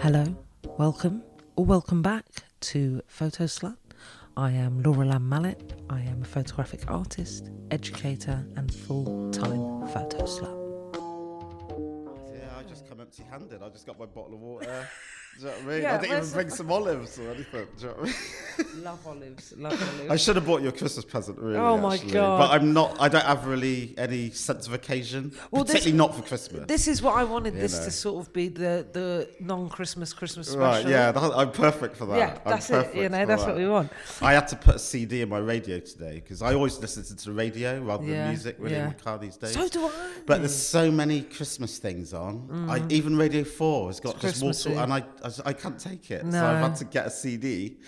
Hello, welcome, or welcome back to Photo Slut. I am Laura Lamb Mallet. I am a photographic artist, educator, and full time photo slut. Yeah, I just come empty handed. I just got my bottle of water. Do you know what I mean? Yeah, I didn't even bring some olives or anything. Do you know what I mean? Love olives, love olives. I should have bought you a Christmas present, really. Oh my actually. God. But I'm not. I don't have really any sense of occasion, Well, this- particularly not for Christmas. This is what I wanted You this know. to sort of be the, the non Christmas Christmas special. right? Yeah, that, I'm perfect for that. Yeah, I'm that's it. perfect You know, that's that. what we want. I had to put a CD in my radio today because I always listen to the radio rather Yeah, than music really yeah. in my car these days. So do I. But there's so many Christmas things on. I, mm. even Radio 4 has got It's just more and I, I, I can't take it. No. So I've had to get a CD.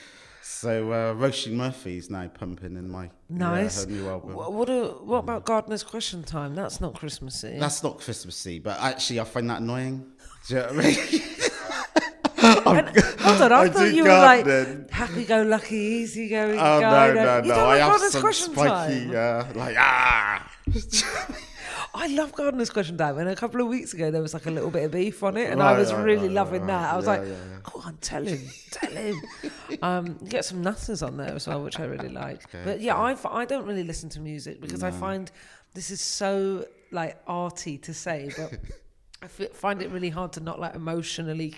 So uh, Roisin is now pumping in my Nice. yeah, new album. Wha- What, a, what about Gardener's Question Time? That's not Christmassy. That's not Christmassy, but actually I find that annoying. Do you know what I mean? And- hold on, I, I thought you were like happy-go-lucky, easy-going Oh guy. no, no, no! don't I have some Question spiky, Time? uh, like ah. I love Gardener's Question Time, and a couple of weeks ago there was like a little bit of beef on it, and I was right, really right, loving right, that. I was yeah, like, yeah, yeah. "Go on, tell him, tell him." um, you get some nutters on there as well, which I really like. but yeah, I, f- I don't really listen to music because I find this is so like arty to say, but I f- find it really hard to not like emotionally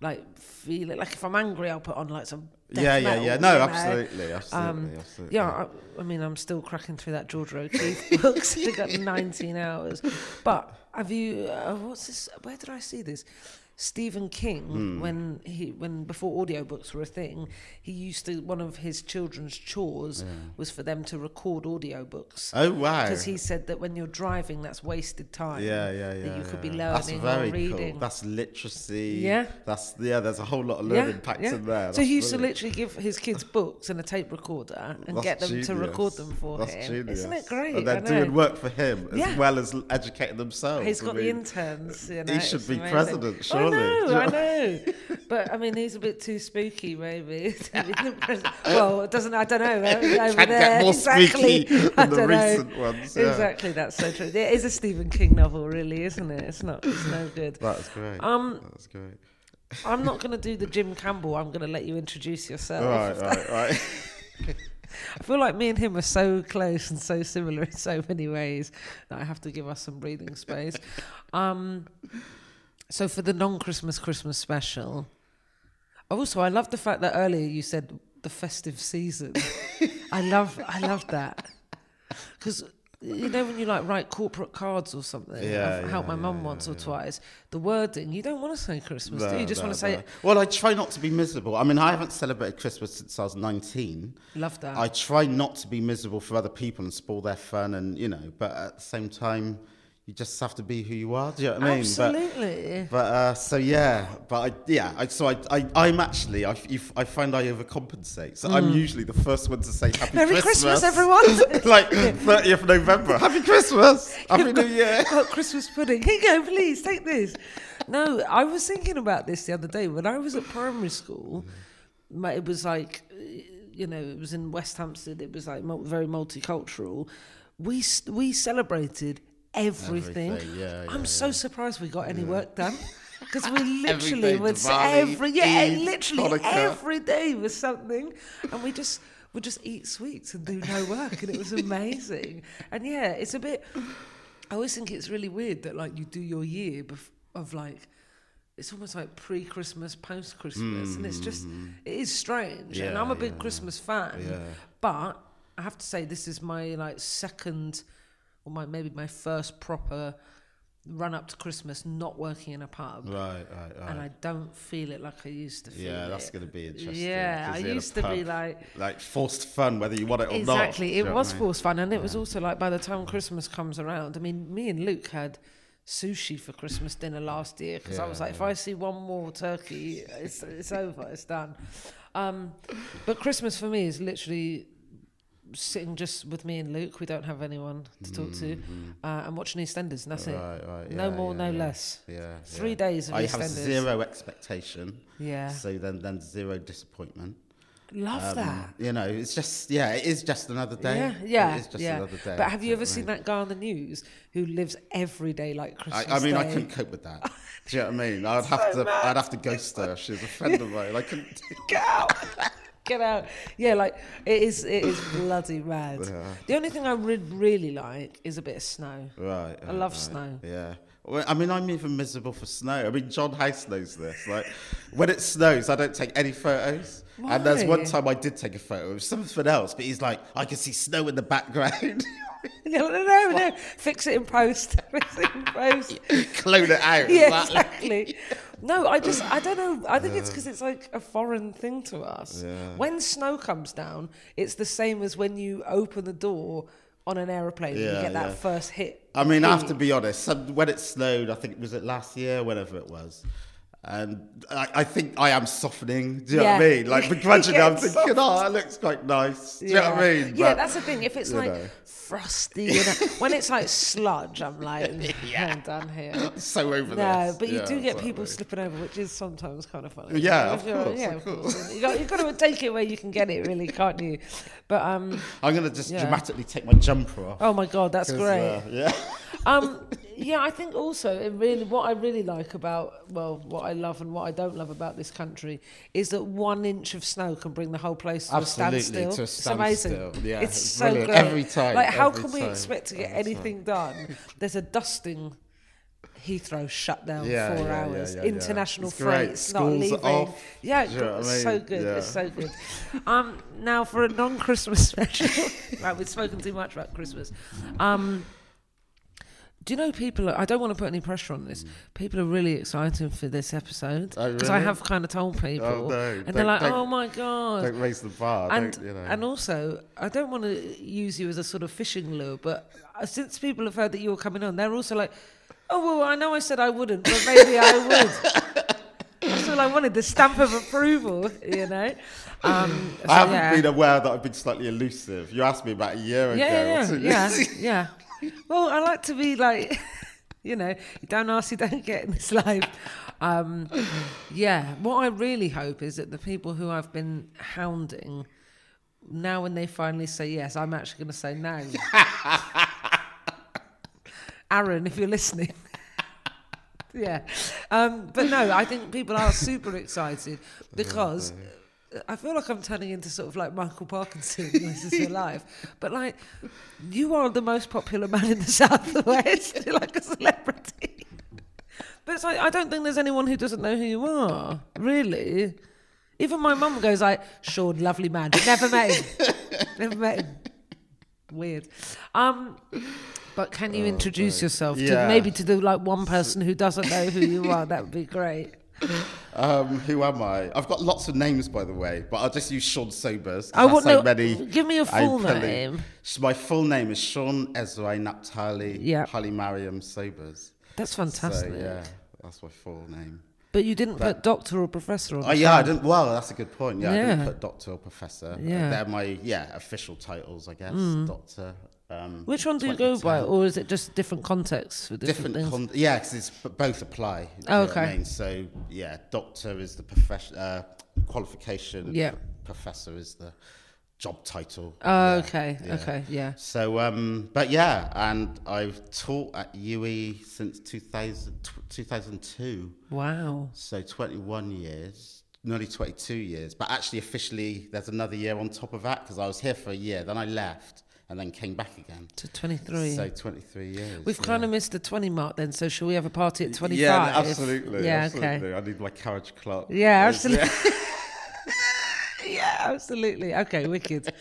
like feel it. Like if I'm angry, I'll put on like some. Yeah, yeah, yeah. you No, know? absolutely, absolutely, Um, absolutely. Yeah, I, I mean, I'm still cracking through that Georgia O'Keeffe book. Still got 19 hours. But have you? Uh, what's this? Where did I see this? Stephen King, Hmm. when he when before audiobooks were a thing, he used to one of his children's chores was for them to record audiobooks. Oh wow! Because he said that when you're driving, that's wasted time. Yeah, yeah, yeah. That you could be yeah. That's learning very or reading. Cool. That's literacy. Yeah. That's yeah. There's a whole lot of learning packed in there. So he That's used to literally give his kids books and a tape recorder and That's get them to record them for That's him. Genius. Isn't it great? And they're doing work for him as Yeah. well as educating themselves. He's I got the mean, interns. You know, he should be amazing. president, surely. I know, I know? but I mean, he's a bit too spooky, maybe. to be the president. well, it doesn't. I don't know. Over Can't there, get more exactly. spooky I than the don't know. recent ones. Yeah. Exactly, that's so true. It is a Stephen King novel, really, isn't it? It's not. It's no good. That's great. Um, That's great. I'm not going to do the Jim Campbell. I'm going to let you introduce yourself. Right, right, right. I feel like me and him are so close and so similar in so many ways that I have to give us some breathing space. Um, so for the non-Christmas Christmas special, also I love the fact that earlier you said the festive season. I love I love that because you know when you like write corporate cards or something. Yeah, I've helped yeah, my mum yeah, once yeah, or twice. The wording you don't want to say Christmas, do you? You just No, want to no, say. Well, I try not to be miserable. I mean, I haven't celebrated Christmas since I was 19. love that. I try not to be miserable for other people and spoil their fun, and you know, but at the same time, you just have to be who you are. Do you know what I mean? Absolutely. But, but uh, so yeah, but I, yeah, I, so I, I, I'm actually, I, I find I overcompensate. So I'm usually the first one to say Happy Mm. Merry Christmas, Christmas, everyone. like 30th of November, Happy Christmas, Happy New Year. got Christmas pudding. Here you go, please take this. No, I was thinking about this the other day when I was at primary school. my- It was like, you know, it was in West Hampstead. It was like very multicultural. We we celebrated everything. Everything, yeah, I'm yeah, so surprised we got any work done. Because we literally would Diwali, every yeah, Eid, literally Hanukkah. every day was something, and we just would just eat sweets and do no work, and it was amazing. And yeah, it's a bit. I always think it's really weird that like you do your year bef- of like. It's almost like pre-Christmas, post-Christmas, and it's just hmm. it is strange. and I'm a big yeah. Christmas fan, Yeah. but I have to say this is my like second, or my maybe my first proper run up to Christmas not working in a pub Right, right, right. and I don't feel it like I used to feel yeah, it. that's going to be interesting. Yeah, I you're in a used to be like like forced fun, whether you want it or not. exactly. It was I mean? forced fun, and it was also like by the time Christmas comes around. I mean, me and Luke had sushi for Christmas dinner last year because I was Yeah, like, if I see one more turkey, it's it's over, it's done. Um, but Christmas for me is literally sitting just with me and Luke. We don't have anyone to talk to, uh, and watching EastEnders, and that's it. Mm-hmm. Right, right. No more, yeah, no yeah. less. Yeah. Three yeah. days of I have EastEnders. zero expectation. Yeah. So then, then zero disappointment. Love Um, that. You know, it's just yeah, it is just another day. Yeah, yeah, it is just yeah. another day. But have you ever seen that guy on the news who lives every day like Christmas I, I mean, I couldn't cope with that. Do you know what I mean? I'd have So to, mad. I'd have to ghost her. She's a friend of mine. I couldn't. Get out. Get out. Yeah, like it is. It is bloody mad. The only thing I re- really like is a bit of snow. Right. I right, love right. snow. Yeah. Well, I mean, I'm even miserable for snow. I mean, John House knows this. Like, when it snows, I don't take any photos. Why? And there's one time I did take a photo of something else, but he's like, I can see snow in the background. No, no, no, no. Fix it in post. Fix it in post. Clone it out. yeah, exactly. No, I just, I don't know. I think it's because it's like a foreign thing to us. When snow comes down, it's the same as when you open the door on an aeroplane and you get that yeah. first hit. I mean, I have to be honest. When it snowed, I think was it last year, whenever it was. And I, I think I am softening. Do you know what I mean? Like begrudgingly, I'm Yeah, thinking, oh, it looks quite nice. Do you know what I mean? Yeah, that's the thing. If it's like know. frosty, you know, when it's like sludge, I'm like, I'm done here. so over No, this. but you Yeah, do get people slipping over, which is sometimes kind of funny. Yeah, of course, yeah, of course. You got, you've got to take it where you can get it, really, can't you? But um, I'm going to just Yeah. dramatically take my jumper off. oh my god, that's great. uh, yeah. um, yeah, I think also it really what I really like about well, what I love and what I don't love about this country is that one inch of snow can bring the whole place to Absolutely, a standstill. to a it's amazing. Yeah, it's it's so great Every time, Like, how can we expect to get anything done? There's a dusting. Heathrow shut down Yeah, four yeah, hours. yeah, yeah. International It's freight's not leaving. off. Yeah, you I it's so good. It's so good. Um, now for a non-Christmas special, right? We've spoken too much about Christmas. Um, do you know people? Are, I don't want to put any pressure on this. People are really excited for this episode Oh, because I have kind of told people, no, and they're don't- like, don't- "Oh my god!" Don't raise the bar. and don't, you know. and also, I don't want to use you as a sort of fishing lure, but uh, since people have heard that you were coming on, they're also like, "Oh well, I know I said I wouldn't, but maybe I would." That's all I wanted, the stamp of approval, you know. Um, so, I haven't yeah. been aware that I've been slightly elusive. You asked me about a year ago. yeah, or yeah, yeah, yeah. Well, I like to be like, you know, you don't ask, you don't get in this life. Um, yeah, what I really hope is that the people who I've been hounding, now when they finally say yes, I'm actually going to say no. Aaron, if you're listening. yeah. Um, but no, I think people are super excited because I feel like I'm turning into sort of like Michael Parkinson, This Is Your Life. But like, you are the most popular man in the Southwest, You're like a celebrity. But it's like, I don't think there's anyone who doesn't know who you are, really. Even my mum goes like, Shawn, lovely man, never met him. never met him. Weird. Um, but can you introduce yourself to maybe to the like one person who doesn't know who you are? That would be great. Um, who am I? I've got lots of names, by the way, but I'll just use Shawn Sobers. I want no. so many. Give me a full name. My full name is Sean Ezra Naphtali Yeah. Hali Mariam Sobers. That's So fantastic. yeah, that's my full name. But you didn't put doctor or professor on. Oh yeah, I didn't. Well, that's a good point. Yeah, I didn't put doctor or professor. Yeah. they're my yeah official titles, I guess. Doctor. Um, Which one do you go by, or is it just different contexts for different, different things? con- yeah because it's both apply Oh, okay. I mean? so yeah doctor is the profession uh, qualification Yeah. professor is the job title oh, Yeah, okay, yeah. okay, yeah. so um but yeah and I've taught at UWE since 2000, tw- 2002 Wow. so 21 years nearly 22 years but actually officially there's another year on top of that because I was here for a year then I left and then came back again To 23. so 23 years We've yeah. kind of missed the 20 mark then, so shall we have a party at 25? Yeah, absolutely. Yeah, absolutely. okay. I need my carriage clock. Yeah, absolutely. yeah, absolutely. Okay, wicked.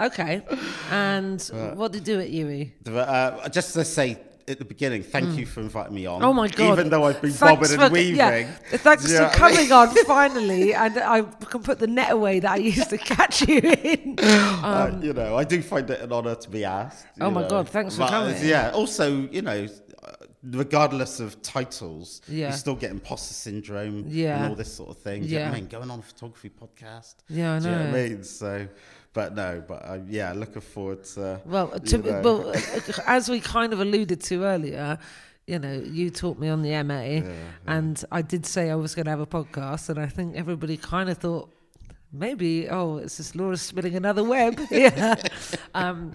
Okay. And what did you do at UWE? Uh, just to say at the beginning, thank you for inviting me on. Oh my god! Even though I've been Thanks bobbing for- and weaving. Yeah, thanks for I coming on finally, and I can put the net away that I used to catch you in. Uh, you know, I do find it an honour to be asked. Um, Oh my know. God, thanks for But, uh, coming. Yeah. Also, you know, uh, regardless of titles, Yeah. you still get imposter syndrome Yeah. and all this sort of thing. Do you know Yeah. I mean? Going on a photography podcast. Yeah, I Do you know what. I mean? So, but no, but uh, yeah, looking forward to. Well, to, well, uh, as we kind of alluded to earlier, you know, you taught me on the MA, and I did say I was going to have a podcast, and I think everybody kind of thought maybe oh, it's just Laura spinning another web. yeah. Um,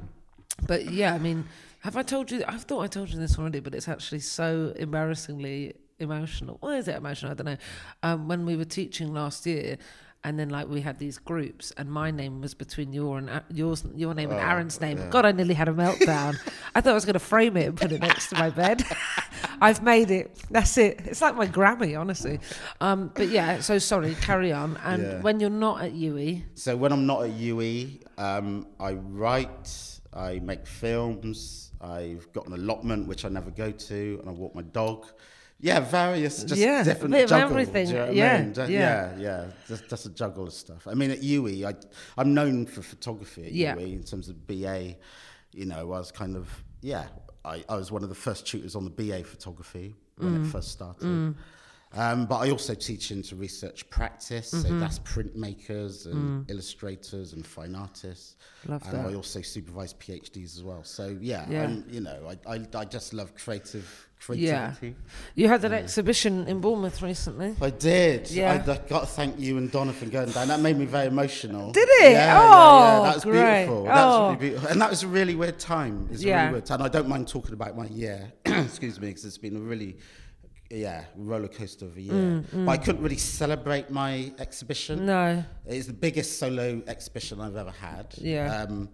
but yeah, I mean, have I told you? I thought I told you this already, but it's actually so embarrassingly emotional. Why is it emotional? I don't know. Um, when we were teaching last year, and then like we had these groups, and my name was between your and A- yours, your name and Oh, Aaron's name. yeah. God, I nearly had a meltdown. I thought I was going to frame it and put it next to my bed. I've made it. That's it. It's like my Grammy, honestly. Um, but yeah, so sorry. Carry on. And Yeah. when you're not at UWE, So when I'm not at UWE, um, I write, I make films, I've got an allotment which I never go to, and I walk my dog. Yeah, various just Yeah, different juggle, everything, you know what I yeah, mean? Yeah. yeah, yeah, just, just a juggle of stuff. I mean, at UWE, I, I'm known for photography at Yeah. UWE in terms of BA. You know, I was kind of yeah, I, I was one of the first tutors on the BA photography when Mm. it first started. Um, but I also teach into research practice, so that's printmakers and illustrators and fine artists. Love and that. I also supervise PhDs as well. So yeah, Yeah. I'm, you know, I, I, I just love creative creativity. Yeah. you had an exhibition in Bournemouth recently. I did. Yeah. I, I got to thank you and Donna for going down. That made me very emotional. Did it? Yeah, yeah, Oh, yeah. That was great. beautiful. That was Oh. really beautiful. And that was a really weird time. It's Yeah. really weird time. I don't mind talking about my year, excuse me, because it's been a really, yeah, roller coaster of a year. Mm, But I couldn't really celebrate my exhibition. No. It's the biggest solo exhibition I've ever had. Yeah. Um,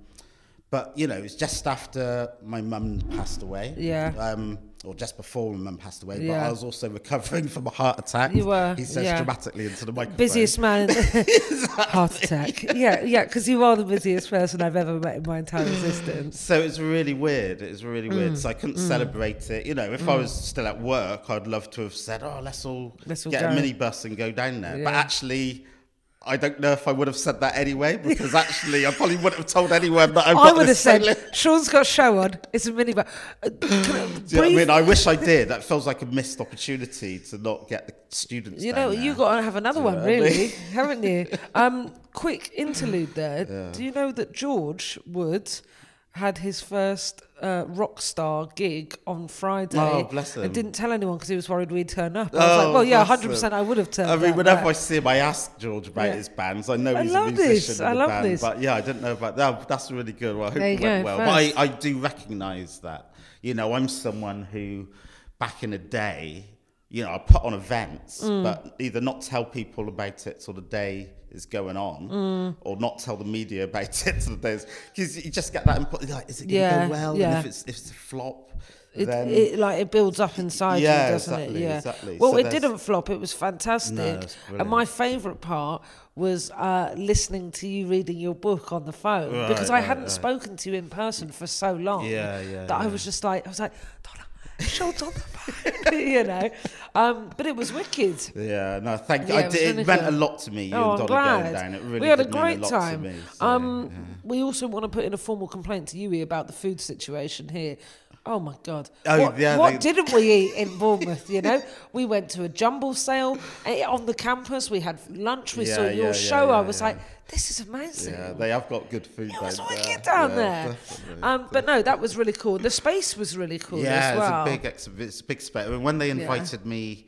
but you know, it was just after my mum passed away. Yeah. Um, or just before my mum passed away. But I was also recovering from a heart attack. You were, He says yeah. dramatically into the microphone. Busiest man heart attack. Yeah, yeah, because you are the busiest person I've ever met in my entire existence. So it's really weird. It was really Mm. weird. So I couldn't celebrate it. You know, if I was still at work, I'd love to have said, "Oh, let's all Let's all get go." a minibus and go down there." But actually, I don't know if I would have said that anyway because actually, I probably wouldn't have told anyone that I've I would have said, Shawn's got a show on. It's a minibar. Uh, I you know I mean? I wish I did. That feels like a missed opportunity to not get the students. You know, you got to have another one, I really, mean? haven't you? Um, quick interlude there. Do you know that George Wood had his first uh, rock star gig on Friday? Oh, bless him. And didn't tell anyone because he was worried we'd turn up. I was Oh, like, well, yeah, 100% him. I would have turned I mean, whenever but- I see him, I ask George about Yeah. his bands. I know I he's a musician this. I love band, this. but yeah, I didn't know about that. That's really good. Well, I hope it went go, well. But I. I do recognise that. You know, I'm someone who, back in the day, you know, I put on events, Mm. but either not tell people about it till the day is going on, Mm. or not tell the media about it till the day is. Because you just get that input. Like, is it going to Yeah, go well? yeah. And if it's if it's a flop, It, then it like it builds up inside Yeah, you, doesn't exactly, it? Yeah. exactly. Well, So it there's- didn't flop. It was fantastic. No, and my favourite part was uh, listening to you reading your book on the phone Right, because I right, hadn't right. spoken to you in person for so long. Yeah, yeah, That I was just like, I was like, Shawn's on the phone, you know. Um, but it was wicked. Yeah, no, thank you. Yeah, I it did, it meant a lot to me. You Oh, and Donna going down. It really we had a great lot time. Me, so, um, yeah. We also want to put in a formal complaint to UWE about the food situation here. Oh my God! Oh, what yeah, what they- didn't we eat in Bournemouth? You know, we went to a jumble sale on the campus. We had lunch. We Yeah, saw your show. I was like, this is amazing. Yeah, they have got good food it was wicked there. down Yeah, there. definitely. Um, but no, that was really cool. The space was really cool yeah, as well. it's a big exhibit. It's a big space. I mean, when they invited me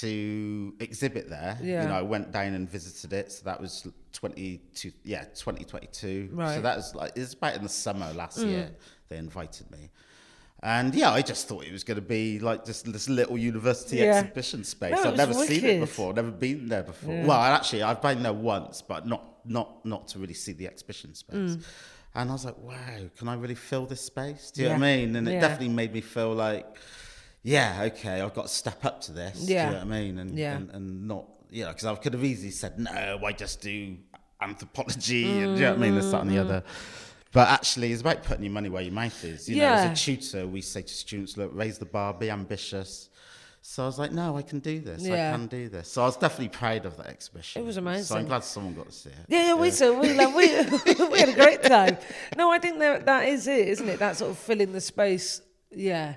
to exhibit there, Yeah. you know, I went down and visited it. So that was twenty two, yeah, twenty twenty two. Right. Mm. So that was like it's about in the summer last year. They invited me. And yeah, I just thought it was going to be like just this little university Yeah. exhibition space. No, I've never seen it before, never been there before. Well, actually, I've been there once, but not not not to really see the exhibition space. Mm. And I was like, wow, can I really fill this space? Do you know what I mean? And it Yeah. definitely made me feel like, yeah, okay, I've got to step up to this. Do you know what I mean? And, Yeah. and, and not, you know, because I could have easily said, no, I just do anthropology and, do you know what I mean? This, that, and the Mm. other. But actually, it's about putting your money where your mouth is. You know, as a tutor, we say to students, look, raise the bar, be ambitious. So I was like, no, I can do this. Yeah. I can do this. So I was definitely proud of that exhibition. It was amazing. So. I'm glad someone got to see it. Yeah, yeah, we saw we like, we we had a great time. No, I think that that is it, isn't it? That sort of filling the space. Yeah,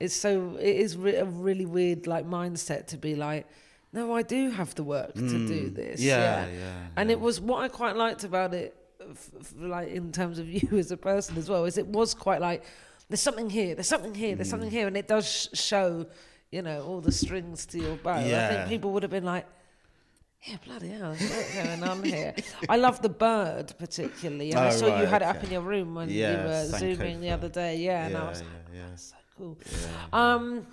it's so it is re- a really weird like mindset to be like, no, I do have the work to do this. Mm. Yeah, yeah, And it was what I quite liked about it, f- f- like in terms of you as a person as well, is it was quite like there's something here, there's something here, there's Mm. something here, and it does sh- show, you know, all the strings to your bow. I think people would have been like. Yeah, bloody hell, lot going on here. I love the bird particularly. And I Oh, saw you right, had it up in your room when Yeah, you were zooming the other day. Yeah, and I was like, yeah, yeah. so cool. Um,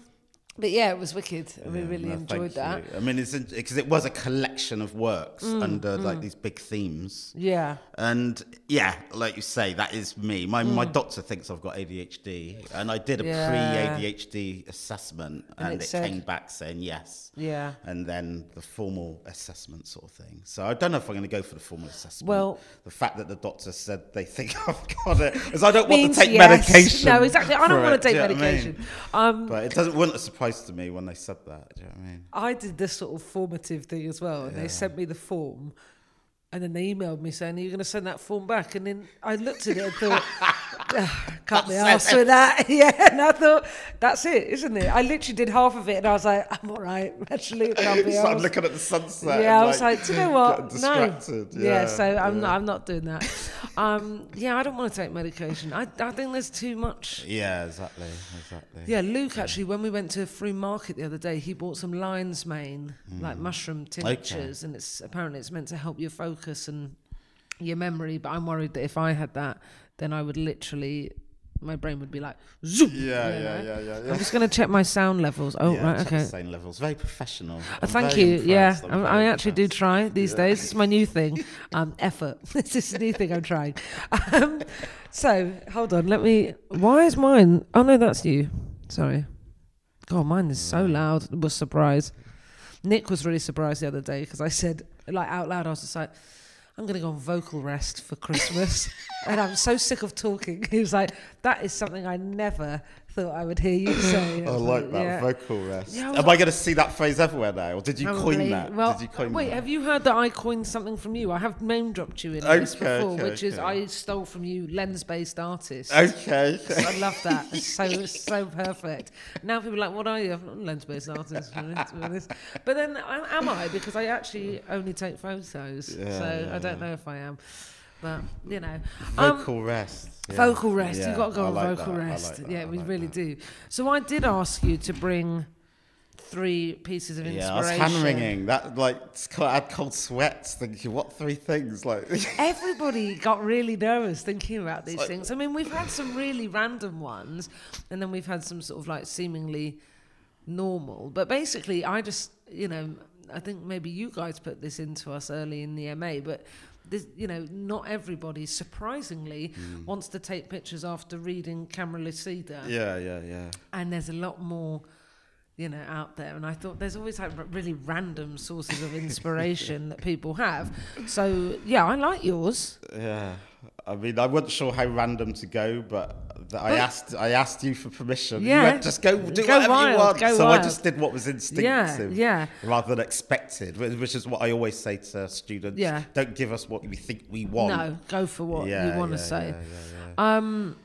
but yeah, it was wicked. and we really no, enjoyed that. you. I mean, it's because it was a collection of works Mm, under like these big themes. Yeah. And yeah, like you say, that is me. My my doctor thinks I've got ADHD, and I did a Mm. Yeah. pre-ADHD assessment, And and, it it, came back saying yes. Yeah. And then the formal assessment sort of thing. So I don't know if I'm going to go for the formal assessment. Well- the fact that the doctor said they think I've got it, because I don't want to take yes. medication. No, exactly. I don't want to take do you know what I mean? medication. Um, But it doesn't wasn't a to me when they said that. Do you know what I mean? I did this sort of formative thing as well, and they sent me the form, and then they emailed me saying, "Are you going to send that form back?" And then I looked at it and thought, "Ah, "Cut me ass with that." yeah, and I thought, "That's it, isn't it?" I literally did half of it, and I was like, "I'm all right, actually." Can't be Started looking at the sunset. yeah, I was like, do you know what? No. distracted. Yeah, so I'm yeah. not, I'm not doing that. Um, yeah, I don't want to take medication. I, I think there's too much. Yeah, exactly, exactly. Yeah, Luke actually, when we went to Free Market the other day, he bought some lion's mane, like mushroom tinctures, and it's apparently it's meant to help your focus and your memory. But I'm worried that if I had that, then I would literally, my brain would be like, zoom. Yeah, you yeah, know? yeah, yeah, yeah. I'm just going to check my sound levels. Oh, yeah, right, check okay. same levels. Very professional. I'm Thank you. Yeah, impressed. I'm I, actually do try these days. It's my new thing. Um, effort. this is a new thing I'm trying. Um, so hold on. Let me. Why is mine? Oh no, that's you. Sorry. God, mine is so loud. I was surprised. Nick was really surprised the other day because I said, like out loud, I was just like, I'm going to go on vocal rest for Christmas. and I'm so sick of talking. He was like, that is something I never thought I would hear you say. I like that yeah. vocal rest. Yeah, I was Am I going to see that phrase everywhere now, or did you Probably. coin that? Well, did you coin wait, that? have you heard that I coined something from you? I have name dropped you in this before, okay, which is. I stole from you lens-based artists. Okay. I love that. It's so it's so perfect. Now people are like, "What are you?" I'm not a lens-based artist, really, to be honest. But then, am am I? Because I actually only take photos, so Yeah, I don't know if I am. But you know, um, vocal rest. yeah. vocal rest. Yeah, You've got to go I on like vocal that, rest. like yeah, I we like really that. do. So I did ask you to bring three pieces of inspiration. Yeah, I was inspiration. hand wringing. That like I had cold sweats thinking, what three things? Like, Everybody got really nervous thinking about these like- things. I mean, we've had some really random ones, and then we've had some sort of like seemingly normal. But basically, I just, you know, I think maybe you guys put this into us early in the MA, but. This, you know, not everybody, surprisingly, mm. wants to take pictures after reading Camera Lucida yeah, yeah, yeah. and there's a lot more you know out there. And i thought there's always like really random sources of inspiration that people have. So yeah i like yours. Yeah, I mean, I wasn't sure how random to go, but I asked, I asked you for permission. You Yeah. went, just go, do Go whatever wild, you want. so I just did what was instinctive, yeah. yeah. rather than expected, which is what I always say to students. Yeah. don't give us what we think we want. no go for what Yeah, you want to say um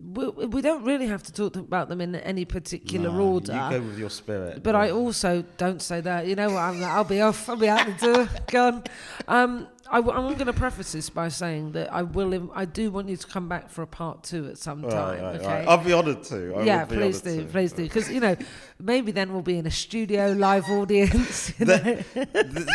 we, we don't really have to talk about them in any particular No, order You go with your spirit. But I also don't say that. You know what? I'm, I'll be off. I'll be out the door. Gone. Um, I, am going to preface this by saying that I will. Im- I do want you to come back for a part two at some Right, time. right, okay. right. I'll be honoured to. I yeah, please do, to. please do, because you know, maybe then we'll be in a studio live audience. You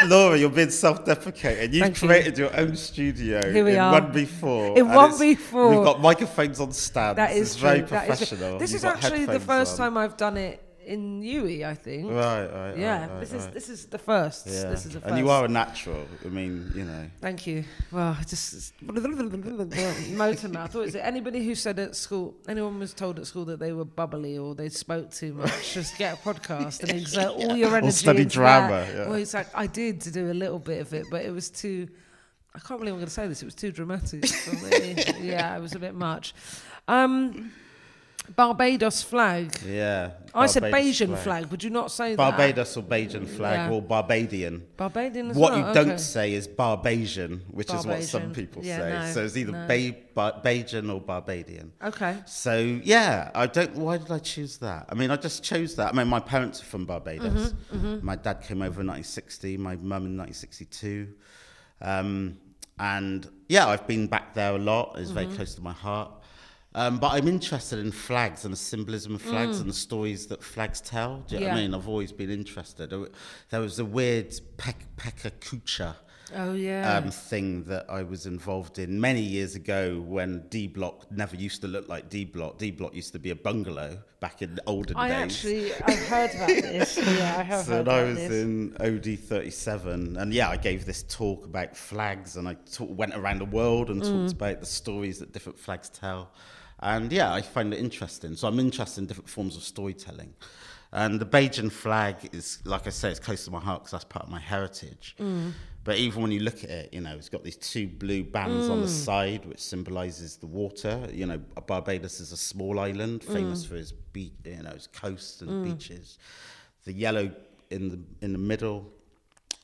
Laura, you're being self-deprecating. You've Thank you. created your own studio Here we in are. One before. In one before. We've got microphones on stands. that is it's true. very that is professional. This You've is actually the first on. time I've done it in UWE. I think. Right, right. yeah, right, right, this is right. this is the first. Yeah. This is the first. And you are a natural. I mean, you know. Thank you. Well, I just motor mouth. Or is it? Anybody who said at school, anyone was told at school that they were bubbly or they spoke too much, just get a podcast and exert all your energy. study into drama, yeah. Well, it's like I did to do a little bit of it, but it was too. I can't believe I'm going to say this. It was too dramatic for me. yeah, it was a bit much. Um, Barbados flag. Yeah. I said Barbados Bajan flag. Would you not say that? Barbados or Bajan flag Yeah. or Barbadian. Barbadian as What well? you don't say is Barbasian, which is what some people Yeah, say. no, so it's either no. ba- Bajan or Barbadian. Okay. So yeah, I don't. Why did I choose that? I mean, I just chose that. I mean, my parents are from Barbados. Mm-hmm, My dad came over in 1960. My mum in 1962. Um, and yeah, I've been back there a lot. It's Mm-hmm. very close to my heart. Um, but I'm interested in flags and the symbolism of flags and the stories that flags tell. Do you know what I Mm. Mean? I've always been interested. There- was a weird Pek- Pecha Kucha Oh yeah. um, thing that I was involved in many years ago when D Block never used to look like D Block. D Block used to be a bungalow back in the olden I days. actually I've heard about this. Yeah, I have So heard when I was this. in OD 37, and yeah, I gave this talk about flags, and I talk, went around the world and Mm. talked about the stories that different flags tell. And yeah, I find it interesting. So I'm interested in different forms of storytelling. And the Bajan flag is, like I say, it's close to my heart because that's part of my heritage. Mm. But even when you look at it, you know, it's got these two blue bands on the Mm. side, which symbolizes the water. You know, Barbados is a small island, Mm. famous for its beach, you know, its coast and beaches. The yellow in the in the middle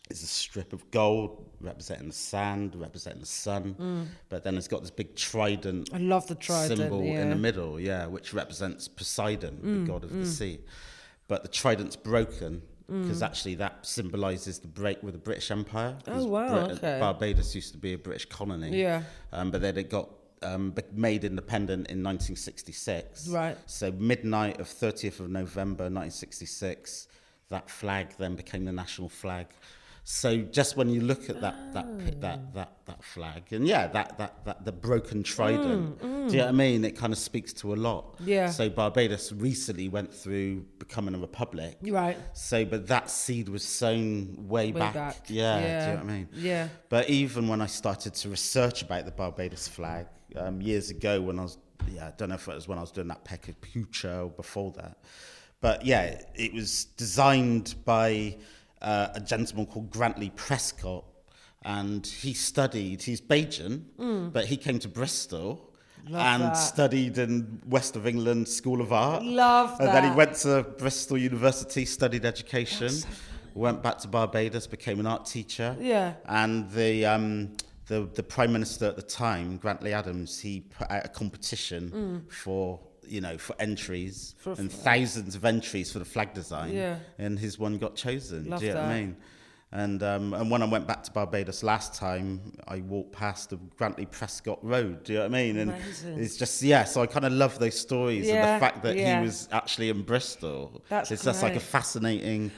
is a strip of gold representing the sand, representing the sun. But then it's got this big trident I love the Mm. trident. symbol yeah. Mm, in the middle, yeah, which represents Poseidon, the god of the sea. But the trident's broken because actually that symbolizes the break with the British Empire. Mm. Oh, wow, okay. Barbados used to be a British colony. Yeah. Um, but then it got um, made independent in 1966. Right. So midnight of 30th of November 1966, that flag then became the national flag. So just when you look at that that that that that flag, and yeah, that that that the broken trident, do you know what I mean? It kind of speaks to a lot. Yeah. So Barbados recently went through becoming a republic. Right. So, but that seed was sown way, Way back. back. Yeah, do you know what I mean? Yeah. But even when I started to research about the Barbados flag um, years ago, when I was, yeah, I don't know if it was when I was doing that Pecha Kucha or before that. But yeah, it was designed by uh, a gentleman called Grantley Prescod. And he studied, he's Bajan, but he came to Bristol Mm. Love and that. studied in West of England School of Art. Love that. And then he went to Bristol University, studied education, went back to Barbados, became an art teacher. Yeah. And the um, the the prime minister at the time, Grantley Adams, he put out a competition for you know for entries. For and thousands of entries for the flag design. Yeah. And his one got chosen. Love Do you know what I mean? And um, and when I went back to Barbados last time, I walked past the Grantley Prescod Road. Do you know what I mean? And Amazing. it's just yeah. So I kind of love those stories and the fact that yeah. he was actually in Bristol. That's it's just like a fascinating,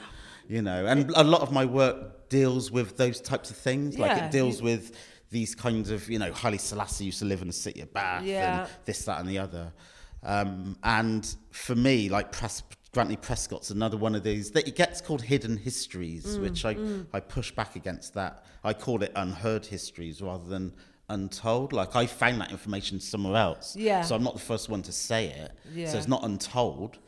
you know. And a lot of my work deals with those types of things. Like it deals you- with these kinds of, you know, Haile Selassie used to live in the city of Bath Yeah. and this, that, and the other. Um, and for me, like Pres- Grantley Prescod's another one of these that it gets called hidden histories, Mm, which I, I push back against that. I call it unheard histories rather than untold. Like I found that information somewhere else. Yeah. So I'm not the first one to say it. Yeah. So it's not untold.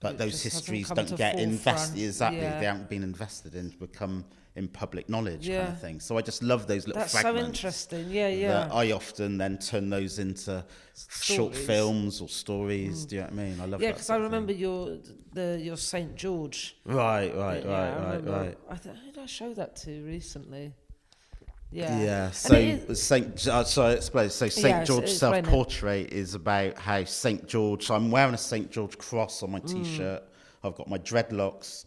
But It those histories don't get invested. Exactly. Yeah. They haven't been invested in to become in public knowledge kind of thing. So I just love those little That's so interesting. Yeah, yeah. I often then turn those into short films or stories. Do you know what I mean? I love yeah, because I of thing. remember your the your Saint George. Right, right, Yeah, right, I right, remember. right. I th- who did I show that to recently? Yeah. Yeah. So Saint. Uh, so explain. So Saint Yeah, George s- explain self-portrait is about how Saint George. So I'm wearing a Saint George cross on my Mm. t-shirt. I've got my dreadlocks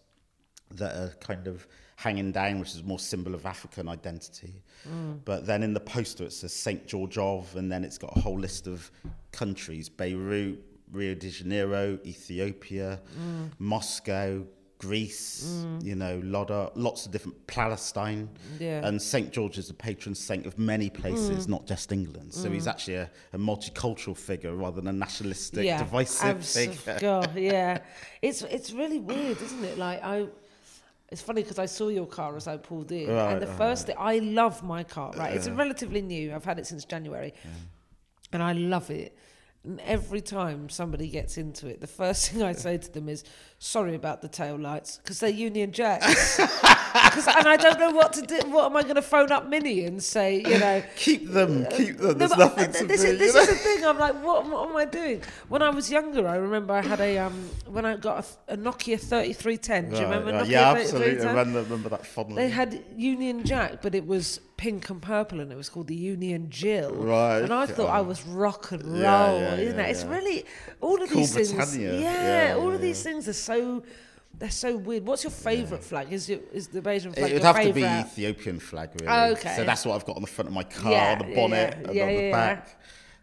that are kind of hanging down, which is more symbol of African identity. Mm. But then in the poster it says Saint George of, and then it's got a whole list of countries: Beirut, Rio de Janeiro, Ethiopia, Mm. Moscow. Greece, you know, of, lots of different Palestine, Yeah. and St. George is the patron saint of many places, not just England. So he's actually a, a multicultural figure rather than a nationalistic, divisive abso- figure. God, yeah. It's it's really weird, isn't it? Like I, it's funny because I saw your car as I pulled in, Right, and the right, first thing I love my car. Right, it's relatively new. I've had it since January, and I love it. And every time somebody gets into it, the first thing I say to them is, "Sorry about the tail lights," because they're Union Jacks. and I don't know what to do. What am I going to phone up Mini and say? You know, Keep them, keep them. There's but nothing to this do. Is, this is the thing. I'm like, what, what am I doing? When I was younger, I remember I had a um when I got a, a Nokia 3310. Do you remember right. Nokia Yeah, absolutely. I remember, remember that fondly. They had Union Jack, but it was pink and purple, and it was called the Union Jill. Right, And I thought I oh. was rock and roll. Yeah, yeah, isn't yeah, it? It's really all of Cool these things. Britannia. Yeah, Yeah, all of these things are so. They're so weird. What's your favourite flag? Is your, is the Bajan flag it would have to be? Ethiopian flag, really. Oh, okay. So that's what I've got on the front of my car, Yeah, the bonnet, yeah. and Yeah, on the yeah, yeah. back.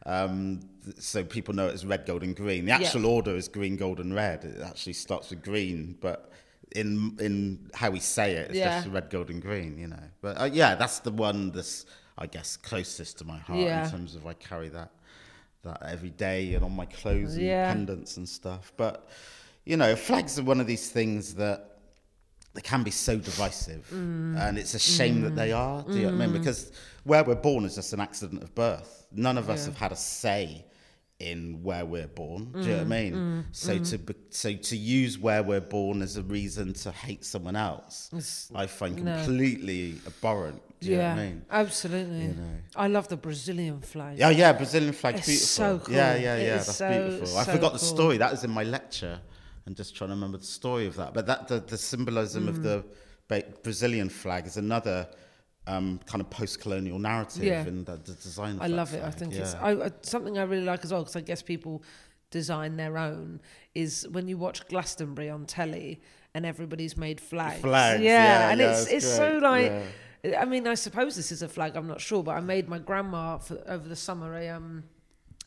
Um, so people know it's red, gold, and green. The actual order is green, gold, and red. It actually starts with green, but in in how we say it, it's Yeah. just red, gold, and green. You know. But uh, yeah, that's the one that's I guess closest to my heart Yeah. in terms of I carry that that every day and on my clothes and pendants and stuff. But you know, flags are one of these things that they can be so divisive, Mm. and it's a shame that they are. Do you know what I mean? Because where we're born is just an accident of birth. None of us Yeah. have had a say in where we're born. Do you know what Mm, I mean? so to be, so to use where we're born as a reason to hate someone else, It's- I find no. completely abhorrent. Do you yeah, know what I mean? absolutely. You know. I love the Brazilian flag. Yeah, yeah, Brazilian flag's It's beautiful. so cool. Yeah, yeah, yeah, that's so, beautiful. I so forgot the story. That was in my lecture. I'm just trying to remember the story of that. But that the, the symbolism of Mm. the Brazilian flag is another um, kind of post-colonial narrative Yeah. in the, the design. Of I love it. I think yeah. it's I, something I really like as well because I guess people design their own. Is when you watch Glastonbury on telly and everybody's made flags. Flags, yeah, yeah, and it's it's it's so like. I mean, I suppose this is a flag. I'm not sure, but I made my grandma for, over the summer a um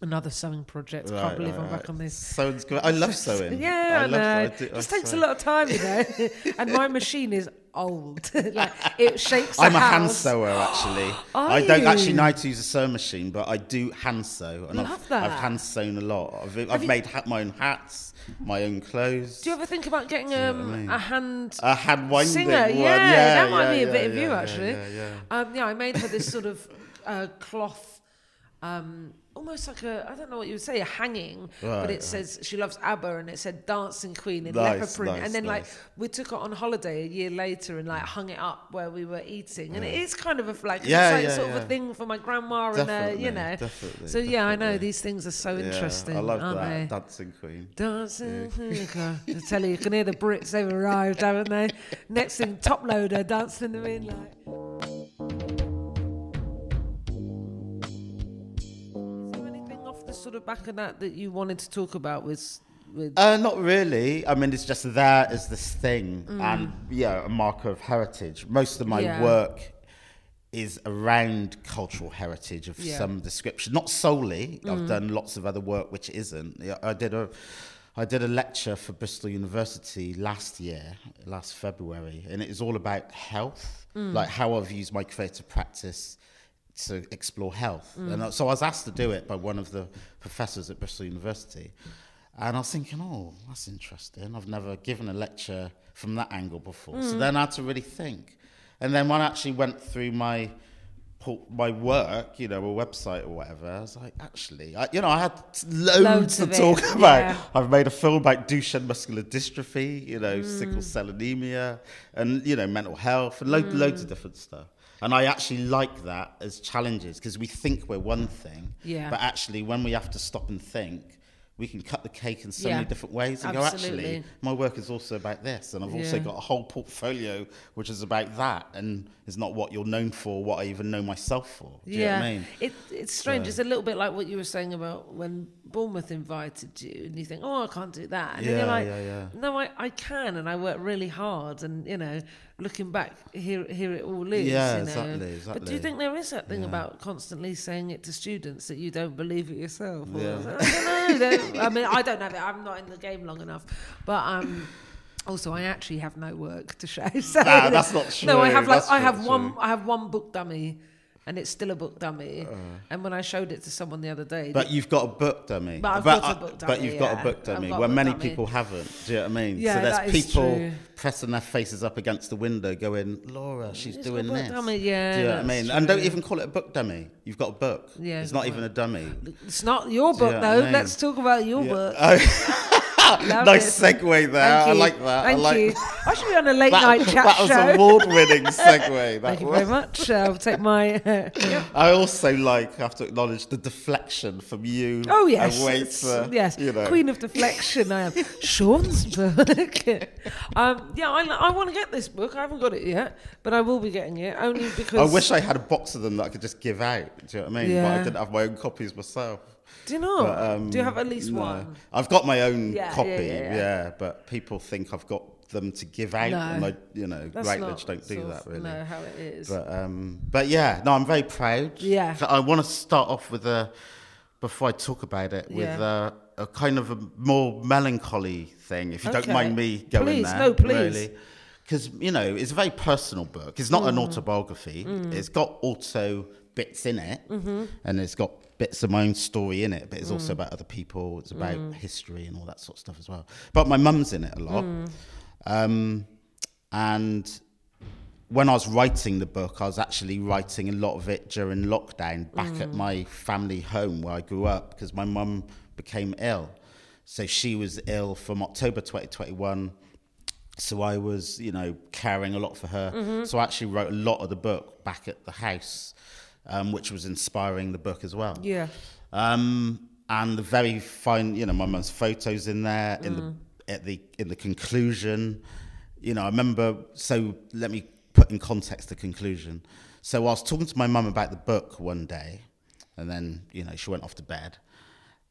another sewing project. I Right, can't believe right, I'm back on this. Sewing's good. I love sewing. Yeah, I, know. I do- it takes a lot of time, you know. and my machine is old. like it shakes. I'm a a hand sewer actually. I don't you? actually know how to use a sewing machine, but I do hand sew, and Love I've, that. I've hand sewn a lot. I've, I've you- made ha- my own hats, my own clothes. Do you ever think about getting know what I um, mean? a hand a hand winding singer? one? Yeah, that might yeah, be a bit yeah, of you yeah, actually. Yeah, yeah, Um, yeah, I made her this sort of uh, cloth, um, almost like a I don't know what you would say, a hanging, but it right. says she loves ABBA and it said Dancing Queen in Nice, leopard print, nice, and then like we took it on holiday a year later and like hung it up where we were eating, and it is kind of a. 'cause Yeah, like yeah, sort of a thing for my grandma and uh, you know. definitely, so yeah, I know these things are so Yeah, interesting. I love aren't that they? dancing queen. Dancing hooker. I tell you, you can hear the Brits, they've arrived, haven't they? Next thing, Toploader, dancing in the moonlight. Sort of back of that that you wanted to talk about was with Uh, not really. I mean, it's just there as this thing, and yeah, a marker of heritage. Most of my Mm. Yeah. work is around cultural heritage of Yeah. Mm. some description. Not solely. I've done lots of other work which isn't. I did a. I did a lecture for Bristol University last year, last February, and it was all about health, Mm. like how I've used my creative practice to explore health. Mm. And so I was asked to do it by one of the professors at Bristol University. And I was thinking, oh, that's interesting. I've never given a lecture from that angle before. Mm. So then I had to really think. And then when I actually went through my my work, you know, a website or whatever, I was like, actually, I, you know, I had loads, Loads to it, talk about. yeah. I've made a film about Duchenne muscular dystrophy, you know, Mm. sickle cell anemia, and you know, mental health, and lo- loads Mm. of different stuff. And I actually like that as challenges because we think we're one thing, Yeah. but actually, when we have to stop and think, we can cut the cake in so Yeah. many different ways and go, actually, my work is also about this, and I've also got a whole portfolio which is about that, and is not what you're known for, what I even know myself for. Do you know yeah, what I mean? it, it's strange. It's a little bit like what you were saying about when Bournemouth invited you, and you think, "Oh, I can't do that," and then Yeah, you're like, yeah, yeah. "No, I, I can," and I work really hard, and you know, looking back, here here it all is. Yeah, you know. exactly, But do you think there is that thing Yeah. about constantly saying it to students that you don't believe it yourself? Yeah. I don't know. I mean, I don't have it. I'm not in the game long enough, but um. Also, I actually have no work to show. So Nah, that's not true. No, I have like That's I have one. true. I have one book dummy, and it's still a book dummy. and when I showed it to someone the other day, Uh. But you've got a book dummy. But I've got a book But you've got a book dummy, where many dummy. people haven't. Do you know what I mean? Yeah, so there's people true. pressing their faces up against the window going, Laura, she's It's a doing book this. dummy, yeah, Do you know what I mean? And don't even call it a book dummy. You've got a book. Yeah, It's not good even a dummy. it's not your Do you book know though. I mean? Let's talk about your Yeah. book. Oh, nice it. segue there. I like that. Thank I like you. I should be on a late that, night chat that was show. award-winning segue. That Thank you was. very much. I'll take my. Uh, yeah. I also like have to acknowledge the deflection from you. Oh yes, to, yes, you know. Queen of Deflection. I am Shawn's book. um, yeah, I, I want to get this book. I haven't got it yet, but I will be getting it only because. I wish I had a box of them that I could just give out. Do you know what I mean? But I didn't have my own copies myself. Do you know? But, um, Do you have at least no. one? I've got my own Yeah, yeah, copy, yeah, yeah. but people think I've got them to give out, No. and I, you know, That's Routledge don't do that really. Know how it is. But um, but yeah, no, I'm very proud. Yeah. I want to start off with a before I talk about it with Yeah. a, a kind of a more melancholy thing, if you don't mind me going Please, there. no, please. Really. Because, you know, it's a very personal book. It's not Mm. an autobiography. It's got also bits in it, Mm-hmm. and it's got bits of my own story in it, but it's Mm. also about other people. It's about history and all that sort of stuff as well. But my mum's in it a lot. Mm. Um, and when I was writing the book, I was actually writing a lot of it during lockdown back Mm. at my family home where I grew up because my mum became ill. So she was ill from October 2021. So I was, you know, caring a lot for her. Mm-hmm. So I actually wrote a lot of the book back at the house, um, which was inspiring the book as well. Yeah. Um, and the very fine, you know, my mum's photos in there in Mm. the at the in the conclusion. You know, I remember. So let me put in context the conclusion. So I was talking to my mum about the book one day, and then you know she went off to bed,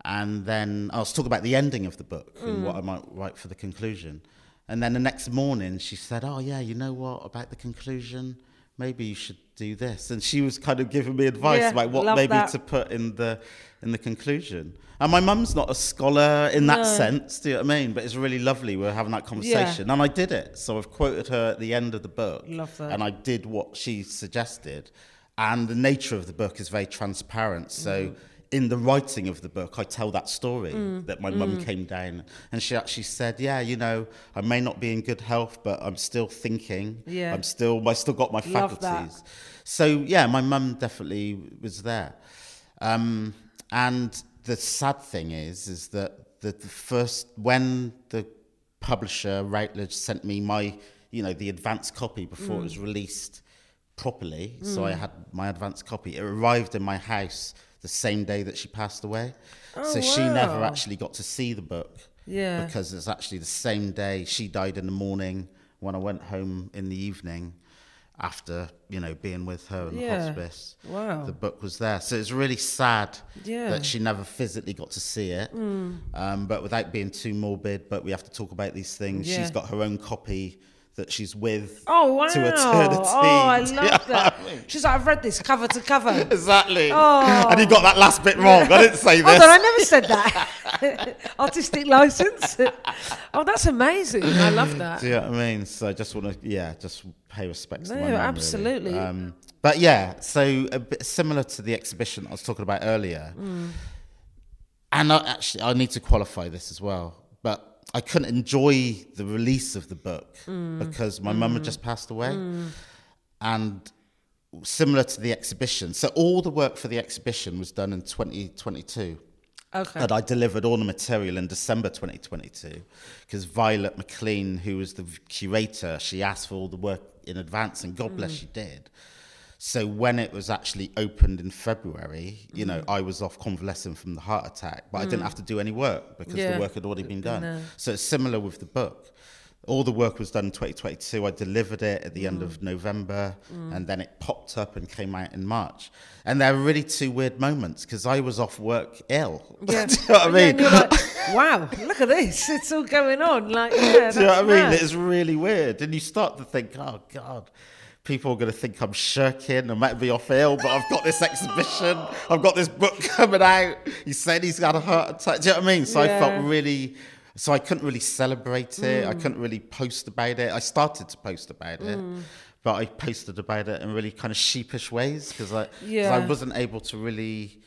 and then I was talking about the ending of the book and what I might write for the conclusion. And then the next morning she said, "Oh yeah, you know what about the conclusion? Maybe you should do this." And she was kind of giving me advice Yeah, about what maybe that. to put in the in the conclusion. And my mum's not a scholar in that No. sense, do you know what I mean? But it's really lovely. We're having that conversation. And I did it. So I've quoted her at the end of the book. Love that. And I did what she suggested. And the nature of the book is very transparent. So Mm. In the writing of the book, I tell that story Mm. that my mum came down and she actually said, Yeah, you know, I may not be in good health, but I'm still thinking. Yeah. I'm still I still got my Love that. faculties. So yeah, my mum definitely was there. Um, and the sad thing is, is that the, the first when the publisher Routledge sent me my, you know, the advance copy before it Mm. was released properly, so I had my advance copy. It arrived in my house the same day that she passed away. so Oh, she never actually got to see the book Yeah. because it's actually the same day she died in the morning when I went home in the evening after you know being with her in the hospice. Wow. The book was there, so it's really sad Yeah. Mm. that she never physically got to see it. Um, but without being too morbid, but we have to talk about these things. Yeah. She's got her own copy that she's with Oh wow! to eternity. Oh, I love that. I mean? She's like, I've read this cover to cover. Exactly. Oh. And you got that last bit wrong. I didn't say this. Hold on, I never said that. Artistic license. oh, that's amazing. I love that. Do you know what I mean? So I just want to, yeah, just pay respects to No, my mum, really. absolutely. Um, but yeah, so a bit similar to the exhibition I was talking about earlier. Mm. And I, actually, I need to qualify this as well. But I couldn't enjoy the release of the book Mm. because my mum had just mm. passed away. Mm. And similar to the exhibition, so all the work for the exhibition was done in 2022. Okay. And I delivered all the material in December 2022 because Violet McLean, who was the curator, she asked for all the work in advance, and God bless mm. she did. So when it was actually opened in February, you know, mm. I was off convalescing from the heart attack, but I didn't mm. have to do any work because Yeah. the work had already been done. No. So it's similar with the book. All the work was done in 2022. I delivered it at the end Mm. of November, mm. and then it popped up and came out in March. And they're really two weird moments because I was off work ill. Yeah. Do you know what I mean? like, wow, look at this. It's all going on. Like, yeah, Do you know what I mean? mad. It's really weird. And you start to think, oh, God, people are going to think I'm shirking. I might be off ill, but I've got this exhibition. I've got this book coming out. He said he's got a heart attack. Do you know what I mean? So I felt really, so I couldn't really celebrate it. I Mm. couldn't really post about it. I started to post about it. Mm. But I posted about it in really kind of sheepish ways because I, Yeah. I wasn't able to really,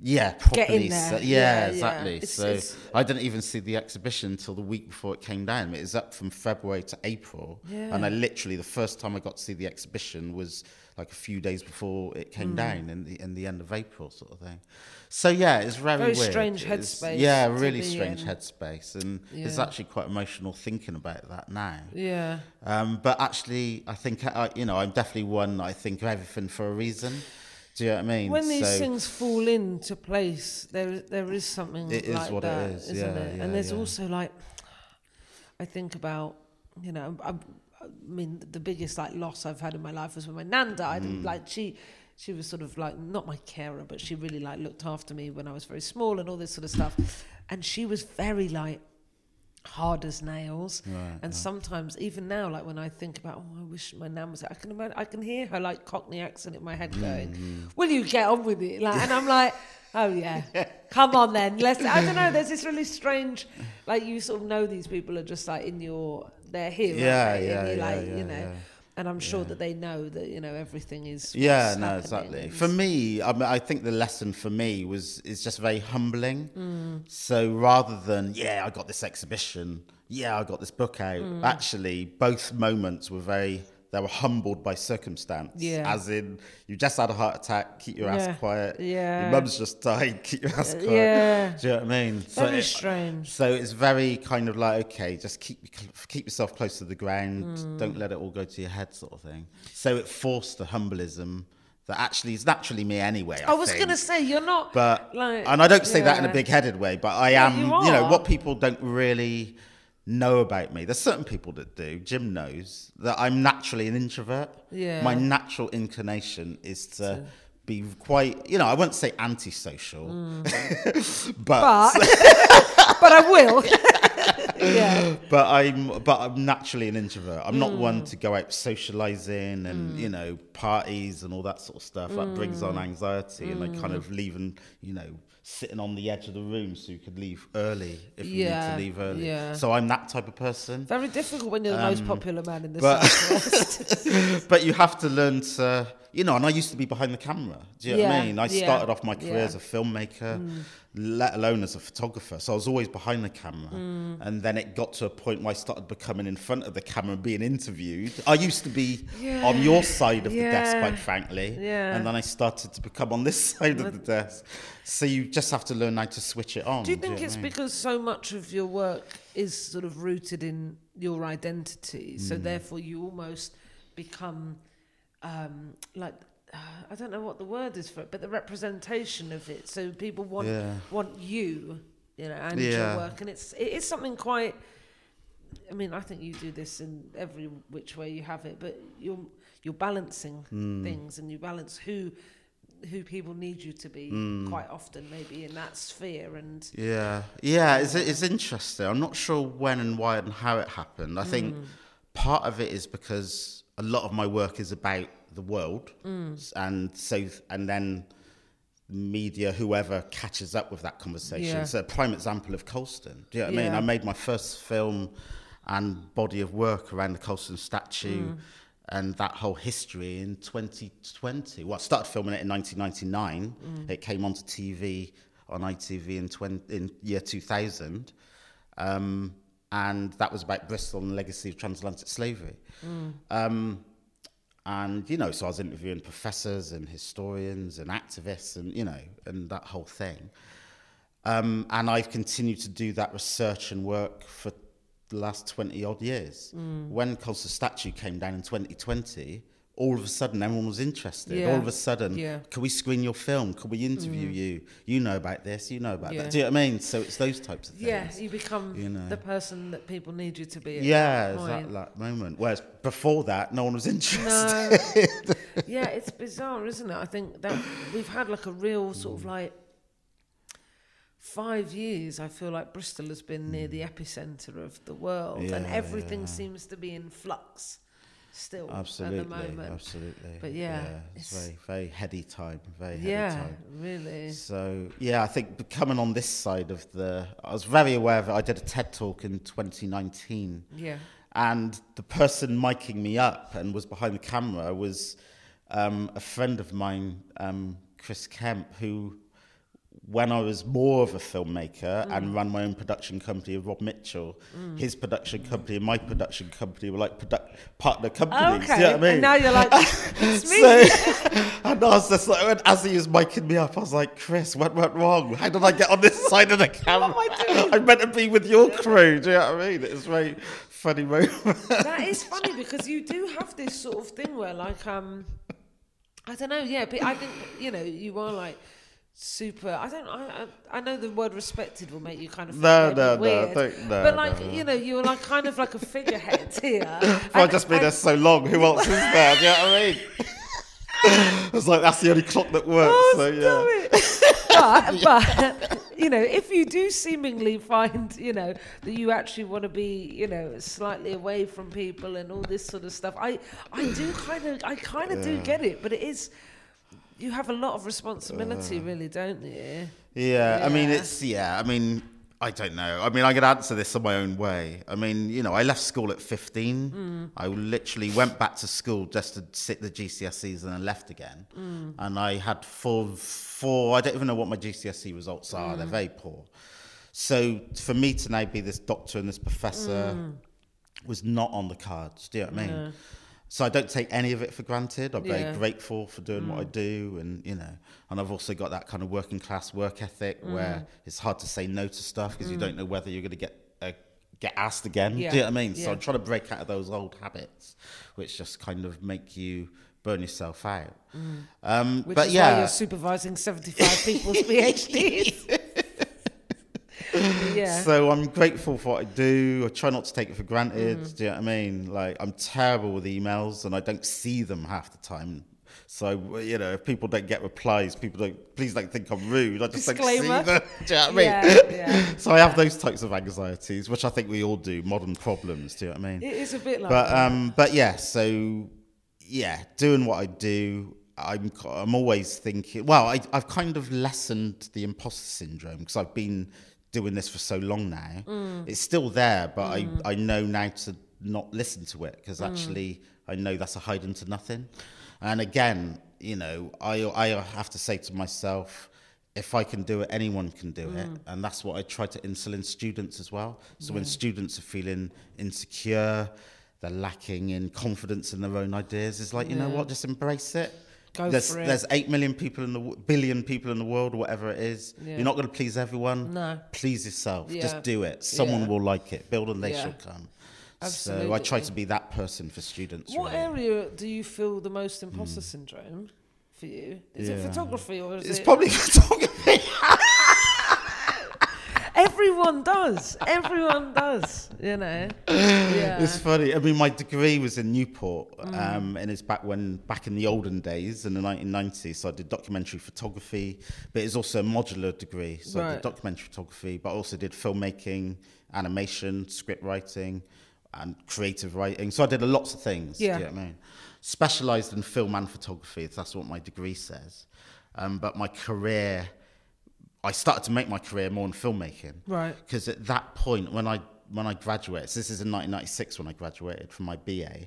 yeah, properly. there. se- Yeah, yeah, yeah. exactly. It's- so it's- I didn't even see the exhibition until the week before it came down. It was up from February to April, Yeah. and I literally the first time I got to see the exhibition was like a few days before it Mm. came down in the in the end of April, sort of thing. So yeah, it's very Very weird. strange headspace Yeah, really strange in. headspace, and it's actually quite emotional thinking about that now. Yeah. Um, but actually, I think I, you know I'm definitely one. I think of everything for a reason. Do you know what I mean? When these So- things fall into place, there there is something It is like what it that, is, isn't yeah, it? yeah, and there's yeah. also like, I think about, you know, I, I mean, the biggest like loss I've had in my life was when my nan died, Mm. and like she. She was sort of like not my carer, but she really like looked after me when I was very small and all this sort of stuff. And she was very like hard as nails. Right, and sometimes, even now, like when I think about, oh, I wish my nan was, I can imagine, I can hear her like Cockney accent in my head going, Mm-hmm. "Will you get on with it?" Like, and I'm like, oh yeah, Come on then. Let's. I don't know. There's this really strange, like you sort of know these people are just like in your. They're here. Yeah, they? yeah, And yeah, like, yeah, you know. yeah. And I'm sure that they know that you know everything is. Yeah, no, happening exactly. For me, I, mean, I think the lesson for me was is just very humbling. Mm. So rather than yeah, I got this exhibition, yeah, I got this book out. Mm. Actually, both moments were very. They were humbled by circumstance. Yeah. As in, you just had a heart attack. Keep your Yeah, ass quiet. yeah. Your mum's just died. Keep your ass quiet. yeah. Do you know what I mean? Very it- strange. So it's very kind of like okay, just keep keep yourself close to the ground. Mm. Don't let it all go to your head, sort of thing. So it forced the humbleism that actually is naturally me anyway. I, I was gonna say you're not. but like, and I don't say that in a big-headed way, but I Yeah, am. you You, know what people don't really know about me. There's certain people that do. Jim knows that I'm naturally an introvert. Yeah. My natural inclination is to. Be quite, you know, I won't say antisocial, Mm. but but but I will. yeah. but I'm but I'm naturally an introvert. I'm not Mm. one to go out socializing and you know parties and all that sort of stuff. That brings Mm. on anxiety and I kind of leaving you know sitting on the edge of the room so you could leave early if you need to leave early. yeah. So I'm that type of person. Very difficult when you're the most popular man in the Um, but- southwest. but you have to learn to you know, and I used to be behind the camera. Do you know what I mean? I yeah, started off my career yeah. Mm. as a filmmaker, let alone as a photographer. So I was always behind the camera. Mm. And then it got to a point where I started becoming in front of the camera and being interviewed. I used to be on your side of the desk, quite frankly. Yeah. And then I started to become on this side of the desk. So you just have to learn how to switch it on. Do you think what I it's mean? because so much of your work is sort of rooted in your identity, Hmm. so therefore you almost become um, like uh, I don't know what the word is for it, but the representation of it. So people want Yeah. want you, you know, and Yeah. your work, and it's it is something quite. I mean, I think you do this in every which way you have it, but you're you're balancing Hmm. things, and you balance who who people need you to be Hmm. quite often, maybe in that sphere, and Yeah, yeah, it's, it's interesting. I'm not sure when and why and how it happened. I think part of it is because a lot of my work is about the world, S- and so and then media, whoever catches up with that conversation. Yeah. So a prime example of Colston. Do you know what I mean? I made my first film and body of work around the Colston statue. And that whole history in 2020. Well, I started filming it in 1999. It came onto TV on ITV in, 20, in year 2000. Um, and that was about Bristol and the legacy of transatlantic slavery. Um, and you know, so I was interviewing professors and historians and activists, and you know, and that whole thing. Um, and I've continued to do that research and work for the last twenty odd years. When Colston statue came down in 2020, all of a sudden everyone was interested. Yeah. All of a sudden, Yeah. can we screen your film? Can we interview mm. you? You know about this. You know about Yeah. that. Do you know what I mean? So it's those types of things. yeah, you become you know. the person that people need you to be. At Yeah, that that, that moment. Whereas before that, no one was interested. No. yeah, it's bizarre, isn't it? I think that we've had like a real sort of mm. like five years. I feel like Bristol has been near the mm. epicenter of the world, and everything seems to be in flux still Absolutely, at the moment. absolutely. But yeah, it's, it's- very, very heady time. Very heady Yeah, time. really. So yeah, I think coming on this side of the, I was very aware of it. I did a TED talk in 2019, Yeah. and the person miking me up and was behind the camera was um, a friend of mine, um, Chris Kemp, who. When I was more of a filmmaker Mm. and ran my own production company with Rob Mitchell, his production company and my production company were like produ- partner companies. Okay. You know what I mean? And now you're like, it's me. So, and I was just like, as he was miking me up, I was like, Chris, what went wrong? How did I get on this side of the camera? what am I doing? I'm meant to be with your crew. Do you know what I mean? It's very funny moment. that is funny because you do have this sort of thing where like um i don't know yeah but i think you know you are like super i don't i i, know the word respected will make you kind of No, no, no, weird, don't- no, but like no, no. you know you were like kind of like a figurehead here If I've just been there so long, who else is there? Do you know what I mean? I was like, that's the only clock that works. Oh, so yeah. it. but, but you know, if you do seemingly find, you know, that you actually want to be, you know, slightly away from people and all this sort of stuff, I, I do kind of, I kind of do get it, but it is, you have a lot of responsibility, really, don't you? Yeah, I mean, it's yeah. I mean, I don't know. I mean, I could answer this in my own way. I mean, you know, I left school at 15. Mm. I literally went back to school just to sit the GCSEs and then left again. Mm. And I had four, four. I don't even know what my GCSE results are. Mm. They're very poor. So for me to now be this doctor and this professor Mm. was not on the cards. Do you know what I mean? So I don't take any of it for granted. I'm Yeah. very grateful for doing what I do, and you know, and I've also got that kind of working class work ethic where it's hard to say no to stuff because you don't know whether you're going to get uh, get asked again. Yeah. Do you know what I mean? So I'm trying to break out of those old habits, which just kind of make you burn yourself out. Um, Which but is yeah, why you're supervising 75 people's PhDs. yeah. So I'm grateful for what I do. I try not to take it for granted. Mm. Do you know what I mean? Like I'm terrible with emails, and I don't see them half the time. So you know, if people don't get replies, people don't. Please don't think I'm rude. I just Disclaimer. don't see them. Do you know what I mean? Yeah, yeah. so I have those types of anxieties, which I think we all do. Modern problems. Do you know what I mean? it is a bit like but that. um, but yeah. So yeah, doing what I do, I'm I'm always thinking. Well, I, I've kind of lessened the imposter syndrome because I've been doing this for so long now. Mm. It's still there, but I I know now to not listen to it because Mm. actually I know that's a hide into nothing. And again, you know, I I have to say to myself. If I can do it, anyone can do it. Mm. And that's what I try to instill in students as well. So when students are feeling insecure, they're lacking in confidence in their own ideas. It's like, you know what, just embrace it. Go there's, there's 8 million people in the billion people in the world, or whatever it is. Yeah. You're not going to please everyone. No. Please yourself. Yeah. Just do it. Someone Yeah. will like it. Build and they shall come. So I try to be that person for students. What really. area do you feel the most imposter hmm. syndrome for you? Is it. Photography or is It's it? It's probably photography. Everyone does. Everyone does. You know. Yeah. It's funny. I mean, my degree was in Newport, Mm. um, and it's back when back in the olden days in the 1990s. So I did documentary photography, but it's also a modular degree. So I did documentary photography, but I also did filmmaking, animation, script writing, and creative writing. So I did a lots of things. Yeah. Do you know what I mean? Specialized in film and photography. That's what my degree says. Um, but my career. I started to make my career more in filmmaking Right. because at that point when I when I graduated, so this is in 1996 when I graduated from my BA,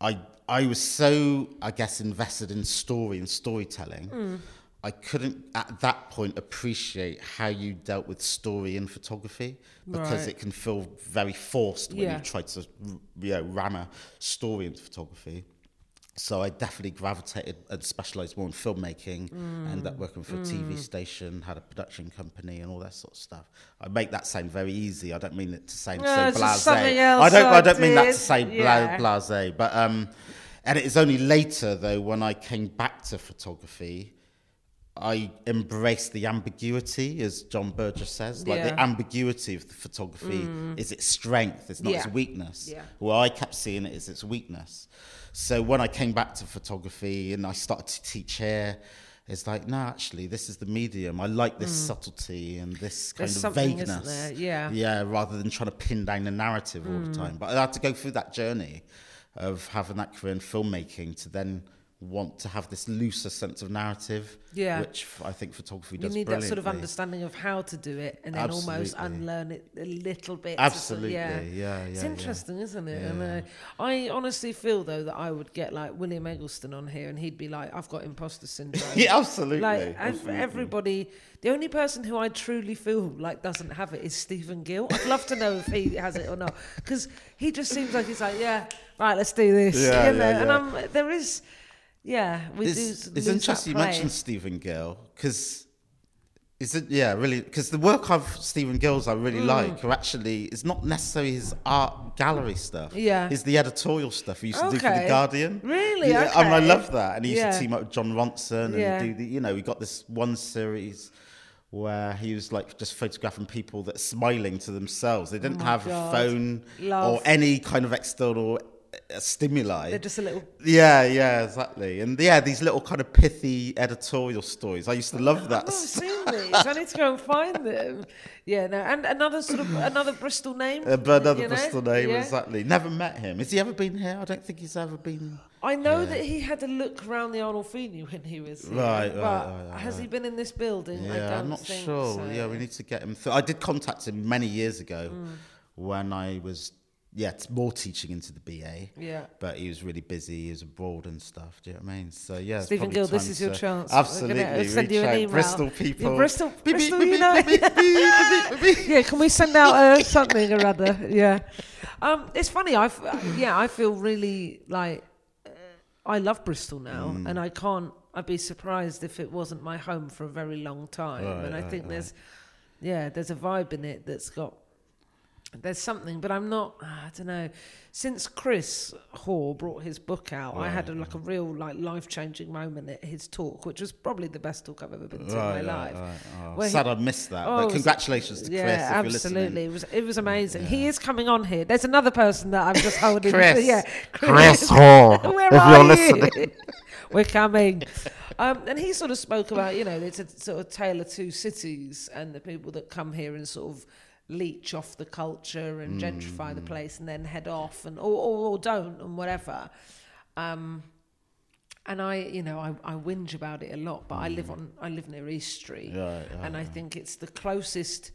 I I was so I guess invested in story and storytelling. Mm. I couldn't at that point appreciate how you dealt with story in photography because Right. it can feel very forced when Yeah. you try to you know ram a story into photography. So I definitely gravitated and specialised more in filmmaking. Ended up working for a TV station, had a production company, and all that sort of stuff. I make that sound very easy. I don't mean it to sound No, so blasé. I don't. I I don't mean that to say Yeah. blasé, but um, and it is only later though when I came back to photography. I embraced the ambiguity, as John Berger says. Like the Yeah. Mm. ambiguity of the photography is its strength, it's not its weakness. Yeah. Well, I kept seeing it as its weakness. So when I came back to photography and I started to teach here, it's like, no, actually, this is the medium. I like this subtlety and this kind Mm. There's of vagueness. Yeah. Mm. Yeah, rather than trying to pin down the narrative all the time. But I had to go through that journey of having that career in filmmaking to then want to have this looser sense of narrative, Yeah. which I think photography does. You need that sort of understanding of how to do it, and then almost unlearn it a little bit. to sort of- Absolutely, yeah, yeah, It's yeah. interesting, isn't it? And Yeah. uh, I honestly feel though that I would get like William Eggleston on here, and he'd be like, "I've got imposter syndrome." Yeah, absolutely. Like absolutely. everybody, the only person who I truly feel like doesn't have it is Stephen Gill. I'd love to know if he has it or not, because he just seems like he's like, yeah, right, let's do this. Yeah, you know? yeah, And. I'm, there is, yeah, we it's, do. it's interesting you mentioned Stephen Gill because is it yeah really because the work of Stephen Gill's I Mm. really like are actually it's not necessarily his art gallery stuff Yeah. it's the editorial stuff he used to do for the Guardian Really? yeah, and I Okay. love that and he used Yeah. to team up with Jon Ronson Yeah. and do the you know we got this one series where he was like just photographing people that are smiling to themselves they didn't Oh have God. a phone Love. or any kind of external uh, stimuli. They're just a little. Yeah, yeah, exactly. And yeah, these little kind of pithy editorial stories. I used to love that. I've not seen these. I need to go and find them. Yeah, no, and another sort of another Bristol name. Uh, but another you know? Bristol name, Yeah. exactly. Never met him. Has he ever been here? I don't think he's ever been. I know that he had a look around the Arnold Arnolfini when he was here, Right, right, but right, right, has he been in this building? I Yeah, don't I'm not think sure. so. Yeah, we need to get him. Th- I did contact him many years ago Mm. when I was, yeah, t- more teaching into the BA. Yeah. But he was really busy. He was abroad and stuff. Do you know what I mean? So yeah, Stephen Gill, this is your chance. Absolutely. send you an email. Bristol Yeah, people. Bristol- Beep, Bristol, beep, you know. beep, yeah, can we send out uh, something or other? Yeah. Um, it's funny. I yeah, I feel really like uh, I love Bristol now, Mm. and I can't. I'd be surprised if it wasn't my home for a very long time. Right, and I right, think right. there's, yeah, there's a vibe in it that's got. There's something, but I'm not. I don't know. Since Chris Hoare brought his book out, I had a, like a real like life changing moment at his talk, which was probably the best talk I've ever been to Right, in my right, life. right. Oh, Where he- sad I missed that. Oh, it but was- congratulations to Chris yeah, if you're absolutely. listening. It was it was amazing. He is coming on here. There's another person that I'm just holding. Chris. yeah, Chris Hoare, Where if are you're you? listening. We're coming. Um, and he sort of spoke about you know it's a sort of tale of two cities and the people that come here and sort of leech off the culture and gentrify Mm. the place and then head off and or, or, or don't and whatever. Um, and I, you know, I, I whinge about it a lot, but I live on, I live near East Street, Right, right, and I think it's the closest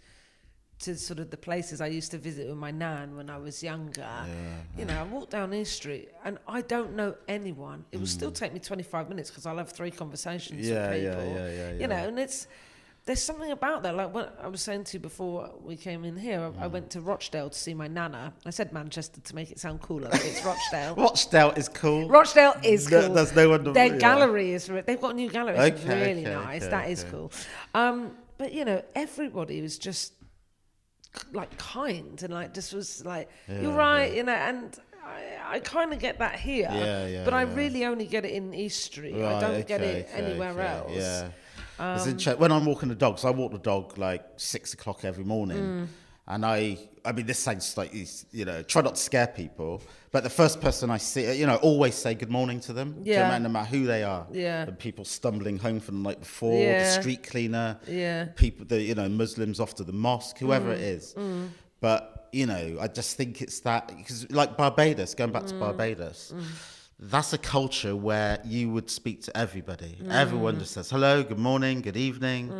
to sort of the places I used to visit with my nan when I was younger. you know, I walk down East Street and I don't know anyone. It will still take me 25 minutes because I'll have three conversations Mm. Yeah, with yeah, people. yeah, yeah, You know, and it's there's something about that. Like what I was saying to you before we came in here, I, Mm. I went to Rochdale to see my nana. I said Manchester to make it sound cooler. but it's Rochdale. Rochdale is cool. Rochdale is No- cool. there's no one Their yeah. gallery is. re- They've got a new gallery. It's Okay, really okay, nice. okay, That is cool. Um, but you know, everybody was just like kind and like just was like you're Yeah, right, you know, and. I, I kind of get that here, Yeah, yeah, but I yeah. really only get it in East Street. I don't get it anywhere else. Um, it's interesting. When I'm walking the dog, so I walk the dog like six o'clock every morning. Mm. And I, I mean, this sounds like, you know, try not to scare people, but the first person I see, you know, always say good morning to them. Do you know Yeah. mean? No matter who they are. Yeah. The people stumbling home from the night before, Yeah. the street cleaner, Yeah. people, the, you know, Muslims off to the mosque, whoever it is. But, you know, I just think it's that, because like Barbados, going back to Barbados, that's a culture where you would speak to everybody. Everyone just says hello, good morning, good evening.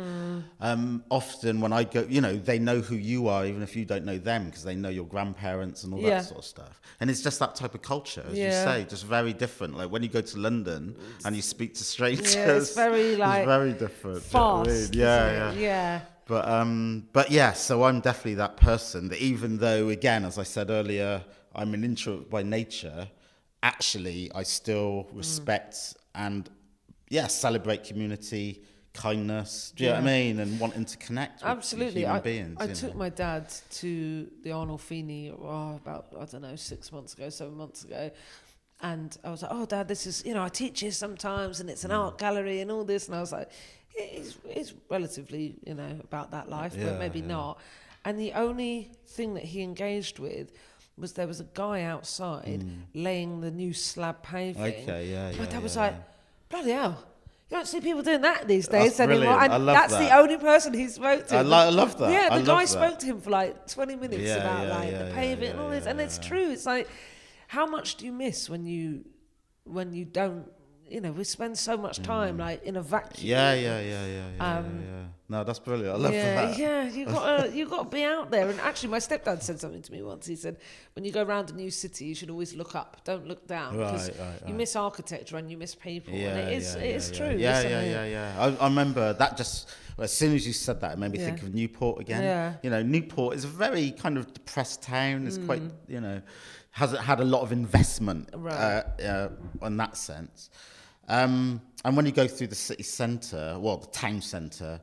Um, often when I go, you know, they know who you are, even if you don't know them, because they know your grandparents and all Yeah. that sort of stuff. And it's just that type of culture, as you say, just very different. Like when you go to London and you speak to strangers, Yeah, it's very, like, it's very different. do you know I Fast. mean? Yeah, yeah. Yeah. But um, but yeah, so I'm definitely that person that even though, again, as I said earlier, I'm an introvert by nature. Actually, I still Mm. respect and yeah, celebrate community, kindness. Do you know what I mean? And wanting to connect with Absolutely. human I, beings. I took know. my dad to the Arnolfini oh, about, I don't know, six months ago, seven months ago. And I was like, oh, dad, this is, you know, I teach here sometimes and it's an Mm. art gallery and all this. And I was like, it's, it's relatively, you know, about that life, Yeah, but maybe yeah. not. And the only thing that he engaged with was there was a guy outside laying the new slab paving. Mm. Okay, yeah, My yeah, dad was yeah, like, bloody hell. You don't see people doing that these That's days anymore. brilliant. And I love that's the only person he spoke to. I lo- I love that. Yeah, I the guy spoke to him for like 20 minutes Yeah, about yeah, like yeah, the yeah, paving and yeah, all this. yeah, and it's true. It's like, how much do you miss when you, when you don't, you know, we spend so much time like in a vacuum. Mm. Yeah, yeah, yeah, yeah, yeah, Um, yeah, yeah. No, that's brilliant. I love yeah, that. yeah, you got you got to be out there. And actually, my stepdad said something to me once. He said, "When you go around a new city, you should always look up. Don't look down because Right, right, you miss architecture and you miss people. Yeah, and it is yeah, it is true. Yeah, yeah, yeah, yeah. I, I remember that just as soon as you said that, it made me think of Newport again. Yeah. You know, Newport is a very kind of depressed town. It's quite, Mm. you know, hasn't had a lot of investment Right. uh, uh, in that sense. Um, and when you go through the city centre, well, the town centre,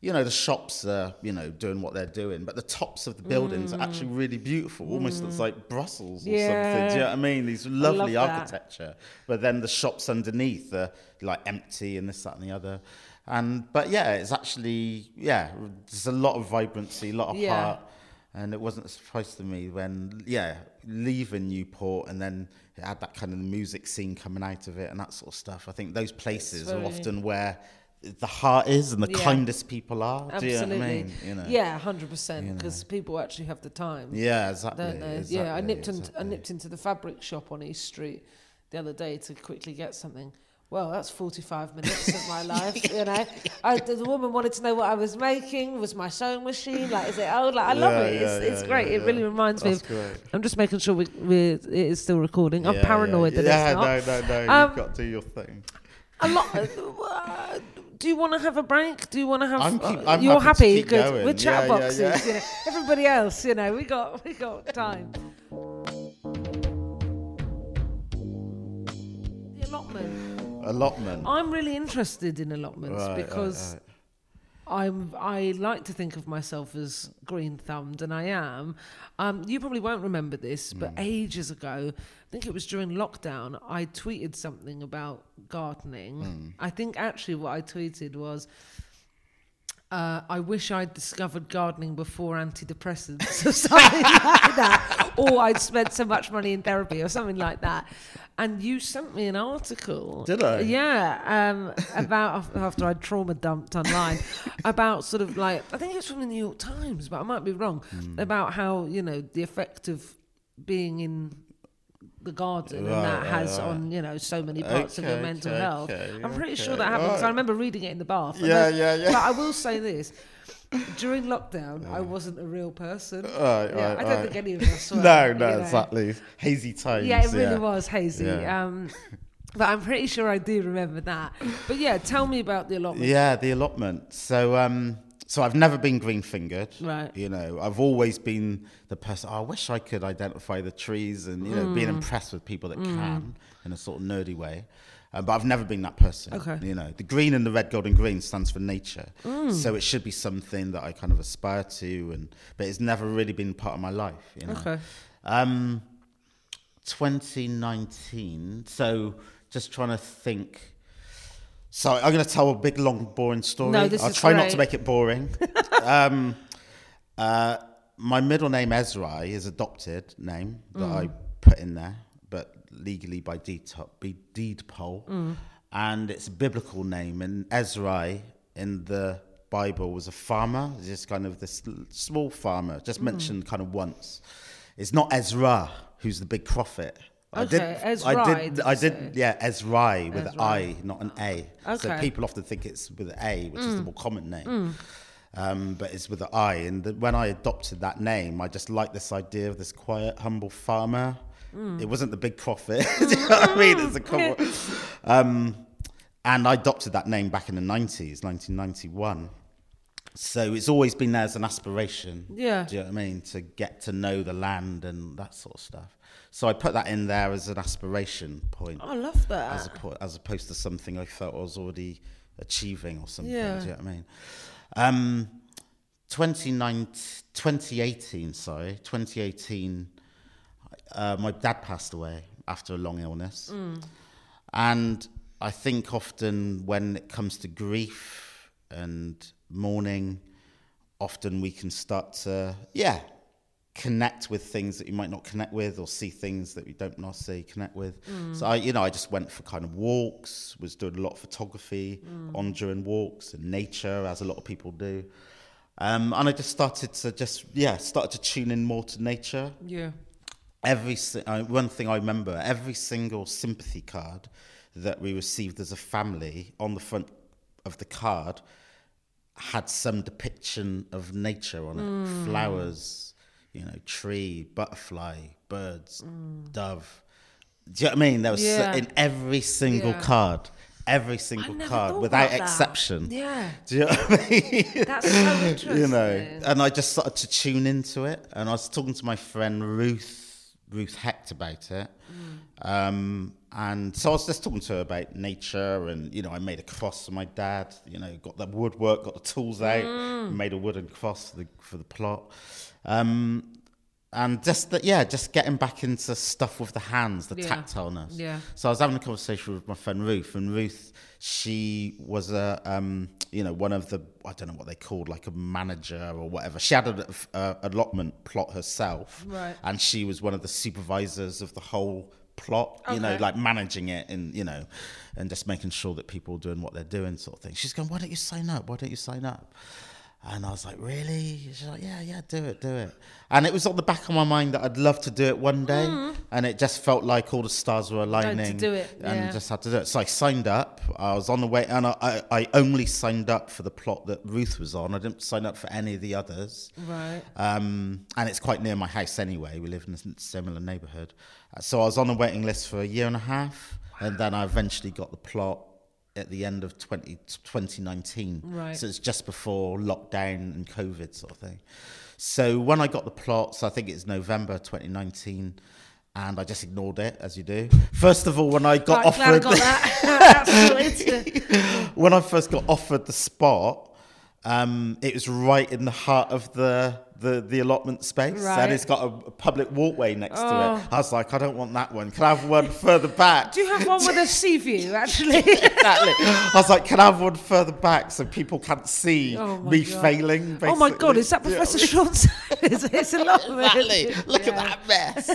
you know, the shops are, you know, doing what they're doing, but the tops of the buildings are actually really beautiful. Almost looks like Brussels or something. Do you Mm. Yeah. know what I mean? These lovely architecture. But then the shops underneath are like empty and this, that, and the other. And but yeah, it's actually yeah, there's a lot of vibrancy, a lot of Yeah. heart. And it wasn't a surprise to me when, yeah, leaving Newport and then it had that kind of music scene coming out of it and that sort of stuff. I think those places are often where the heart is and the Yeah. kindest people are. Absolutely. You know I mean? You know? Yeah, hundred percent. Because people actually have the time. Yeah, exactly. exactly yeah, I nipped into I nipped into the fabric shop on East Street the other day to quickly get something. Well, that's forty-five minutes of my life, you know. I, the woman wanted to know what I was making. Was my sewing machine like? Is it old? Like I love Yeah, it. It's, yeah, it's yeah, great. yeah, it really yeah. reminds me That's of. great. I'm just making sure we, we it is still recording. I'm Yeah, paranoid yeah, that yeah, it's not. Yeah, no, no, no. Um, You've got to do your thing. A lot. Uh, do you want to have a break? Do you want to have? I'm keep- uh, I'm you're happy to happy. keep Good. going. We're chat Yeah, yeah, boxes. yeah. You know, everybody else. You know, we got we got time. The allotment. Allotment. I'm really interested in allotments Right, right, because right. I'm I like to think of myself as green thumbed, and I am. Um, you probably won't remember this, but Hmm. ages ago, I think it was during lockdown, I tweeted something about gardening. Hmm. I think actually what I tweeted was. Uh, I wish I'd discovered gardening before antidepressants or something like that. Or I'd spent so much money in therapy or something like that. And you sent me an article. Did I? Yeah, um, about after I'd trauma dumped online about sort of like I think it's from the New York Times, but I might be wrong Hmm. about how you know the effect of being in the garden and that right, has right. on you know so many parts of your mental okay, health. okay, I'm pretty sure that happened because I remember reading it in the bath. Yeah, yeah, yeah. But I will say this. During lockdown, I wasn't a real person. Right, yeah, right, I don't right. think any of us were. No, you no, know. exactly. Hazy times. Yeah, it really was hazy. Yeah. Um, but I'm pretty sure I do remember that. But yeah, tell me about the allotment. Yeah, the allotment. So, um, so I've never been green fingered. Right. You know, I've always been the person. "Oh, I wish I could identify the trees and you know, Mm. being impressed with people that can in a sort of nerdy way. Uh, but I've never been that person. Okay. You know, the green and the red, gold, and green stands for nature. Mm. So it should be something that I kind of aspire to, and but it's never really been part of my life. You know. Okay. Um, 2019. So just trying to think. So I'm going to tell a big, long, boring story. No, this I'll is try not to make it boring. um, uh, my middle name Ezri is adopted name that Mm. I put in there, legally by deed, deed poll, Mm. and it's a biblical name. And Ezri in the Bible was a farmer, just kind of this small farmer, Mm. just mentioned kind of once. It's not Ezra who's the big prophet. I Okay, did, I did, did I did, yeah, Ezri with an I, not an A. So Okay. Mm. people often think it's with an A, which is the more common name. Um, but it's with an I. And the, when I adopted that name, I just liked this idea of this quiet, humble farmer. Mm. It wasn't the big prophet. Do you know what I mean? It's a common. Um, and I adopted that name back in the 90s, 1991. So it's always been there as an aspiration. Yeah. Do you know what I mean? To get to know the land and that sort of stuff. So I put that in there as an aspiration point I love that. as, oppo- as opposed to something I felt I was already achieving or something. Yeah. Do you know what I mean? Um, 29 2018, sorry, 2018, uh, my dad passed away after a long illness. And I think often when it comes to grief and mourning, often we can start to, yeah, connect with things that you might not connect with or see things that you don't necessarily connect with. So I, you know, I just went for kind of walks, was doing a lot of photography on during walks and nature, as a lot of people do. Um, and I just started to just, yeah, started to tune in more to nature yeah. Every uh, one thing I remember every single sympathy card that we received as a family on the front of the card had some depiction of nature on it flowers you know tree butterfly birds dove do you know what I mean there was Yeah. in every single Yeah. card every single card without exception Yeah. do you know what I mean That's so interesting. you know and i just started to tune into it and i was talking to my friend ruth ruth hecht about it. Um, and so i was just talking to her about nature and you know i made a cross for my dad you know got the woodwork got the tools out made a wooden cross for the for the plot. Um, and just that, yeah, just getting back into stuff with the hands, the Yeah. tactileness. Yeah. So I was having a conversation with my friend Ruth, and Ruth, she was a, um, you know, one of the, I don't know what they called, like a manager or whatever. She had an a allotment plot herself, Right. And she was one of the supervisors of the whole plot, you know, like managing it and you know, and just making sure that people are doing what they're doing, sort of thing. She's going, why don't you sign up? Why don't you sign up? And I was like, really? She's like, yeah, yeah, do it, do it. And it was on the back of my mind that I'd love to do it one day. And it just felt like all the stars were aligning. To do it, And yeah. just had to do it. So I signed up. I was on the way, and I, I, only signed up for the plot that Ruth was on. I didn't sign up for any of the others. Right. Um, and it's quite near my house anyway. We live in a similar neighbourhood. Uh, So I was on a waiting list for a year and a half, and then I eventually got the plot at the end of 20, 2019. Right. So it's just before lockdown and COVID sort of thing. So when I got the plots, I think it's November 2019. And I just ignored it, as you do. First of all, when I got glad I offered, got that. When I first got offered the spot, um, it was right in the heart of the the, the allotment space, Right. and it's got a, public walkway next to Oh. it. I was like, I don't want that one. Can I have one further back? Do you have one with a sea view, actually? exactly. I was like, can I have one further back so people can't see Oh me God. failing? oh my God, is that Professor Sobers? It's a lot of Exactly. Look at that mess.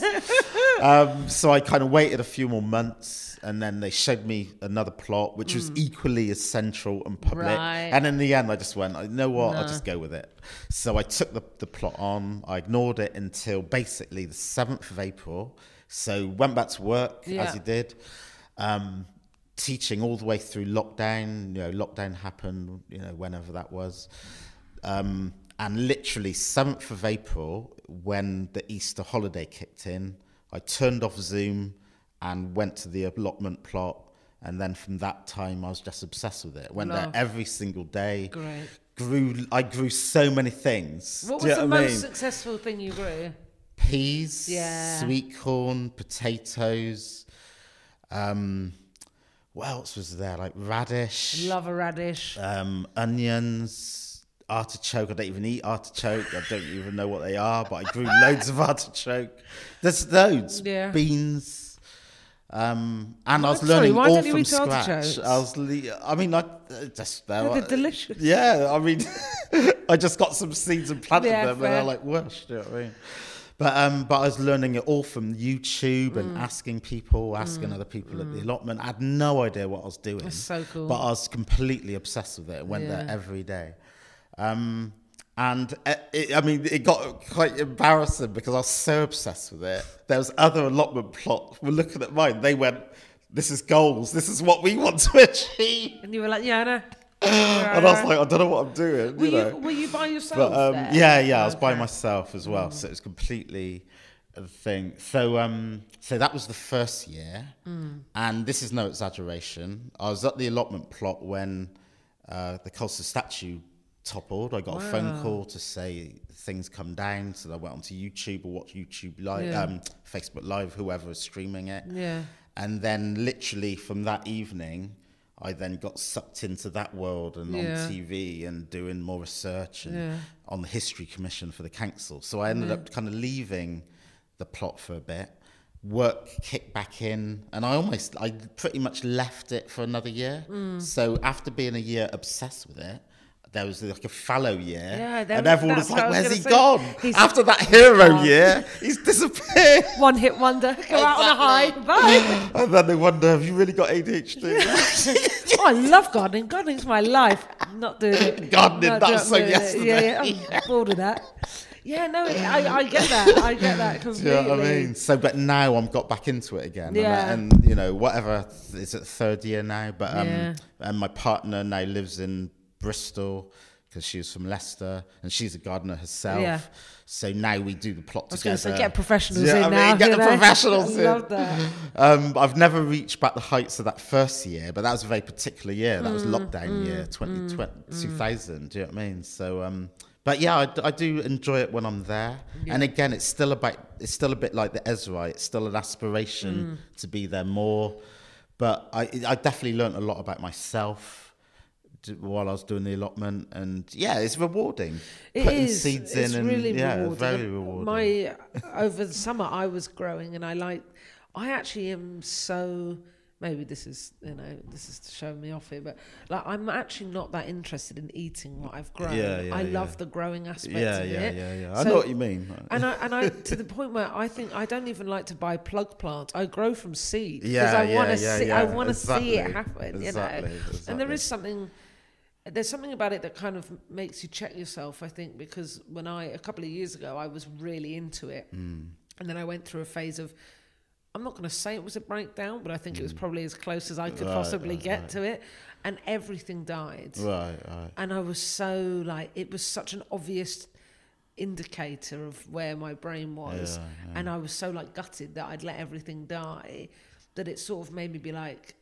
um, so I kind of waited a few more months, and then they showed me another plot, which was equally as central and public. Mm. Right. And in the end, I just went, you know what? I'll just go with it. So I took the, the plot on. I ignored it until basically the seventh of April. So went back to work Yeah. as he did. Um, teaching all the way through lockdown. You know, lockdown happened. You know, whenever that was. Um, and literally, 7th of April, when the Easter holiday kicked in, I turned off Zoom and went to the allotment plot. And then from that time, I was just obsessed with it. Went Love. there every single day. Great. Grew, I grew so many things. What Do was the know what I most mean? successful thing you grew? Peas, Yeah. sweet corn, potatoes. Um, what else was there? Like radish Love a radish. um, onions, artichoke. I don't even eat artichoke. I don't even know what they are, but I grew loads of artichoke. There's loads. Yeah. Beans. Um, and I was Sorry, learning all from scratch. artichokes? I was, le- I mean, I uh, just they They're delicious. Yeah, I mean, I just got some seeds and planted Yeah, them, and they're like, whoosh. Do you know what I mean? But um, but I was learning it all from YouTube Mm. and asking people, asking other people at the allotment. I had no idea what I was doing. That's so cool. But I was completely obsessed with it. Went there every day. Um, and uh, it, I mean, it got quite embarrassing because I was so obsessed with it. There was other allotment plots were looking at mine. They went, "This is goals. This is what we want to achieve." And you were like, yeah, I know. And I was like, "I don't know what I'm doing." were, you know. you, were you by yourself? But um, yeah, yeah, I was by myself as well, so it was completely a thing. So um, so that was the first year, and this is no exaggeration. I was at the allotment plot when uh, the Colston statue toppled. I got a phone call to say things come down, so I went onto YouTube or watch YouTube live, Yeah. um, Facebook Live, whoever was streaming it. Yeah. And then literally from that evening, I then got sucked into that world and Yeah. on TV and doing more research and Yeah. on the History Commission for the council. So I ended up kind of leaving the plot for a bit. Work kicked back in, and I almost, I pretty much left it for another year. Mm. So after being a year obsessed with it, there was like a fallow year, Yeah, and everyone was like, I was "Where's he say. gone?" After that hero gone. year, he's disappeared. One hit wonder. Go out on a high. Bye. And then they wonder, have you really got ADHD? oh, I love gardening. Gardening's my life. I'm not doing it. Gardening, Not that so yesterday. Yeah, yeah. I'm bored of that. Yeah, no, I, I get that. I get that Do completely. you know what I mean? So, but now I'm got back into it again. Yeah. And, and you know, whatever, is it third year now? But, um, Yeah. and my partner now lives in Bristol because she was from Leicester and she's a gardener herself. Yeah. So now we do the plot I was together. say, get professionals Yeah, in I mean, now. get the know? professionals I in. love that. Um, I've never reached back the heights of that first year, but that was a very particular year. That Mm, was lockdown year, 2020, 2000. Do you know what I mean? So, um, but yeah, I do enjoy it when I'm there. And again, it's still about it's still a bit like the Ezri. It's still an aspiration Mm. to be there more. But I, I definitely learned a lot about myself while I was doing the allotment, and yeah, it's rewarding. It Putting is. seeds it's in and yeah, rewarding. very rewarding. My over the summer, I was growing, and I like. I actually am so. Maybe this is you know this is showing me off here, but like I'm actually not that interested in eating what I've grown. Yeah, yeah, I love the growing aspect yeah, of yeah, it. yeah, yeah. I So- know what you mean. And I and I to the point where I think I don't even like to buy plug plants. I grow from seed because Yeah, I yeah, want to yeah, see. I want to see it exactly, happen. You exactly, know, and there is something. There's something about it that kind of makes you check yourself. I think because when I a couple of years ago I was really into it, Hmm. and then I went through a phase of. I'm not going to say it was a breakdown, but I think it was probably as close as I could Hmm. Right, possibly right, get right. to it, and everything died right, right. and I was so like it was such an obvious indicator of where my brain was, Yeah, yeah. and I was so like gutted that I'd let everything die that it sort of made me be like,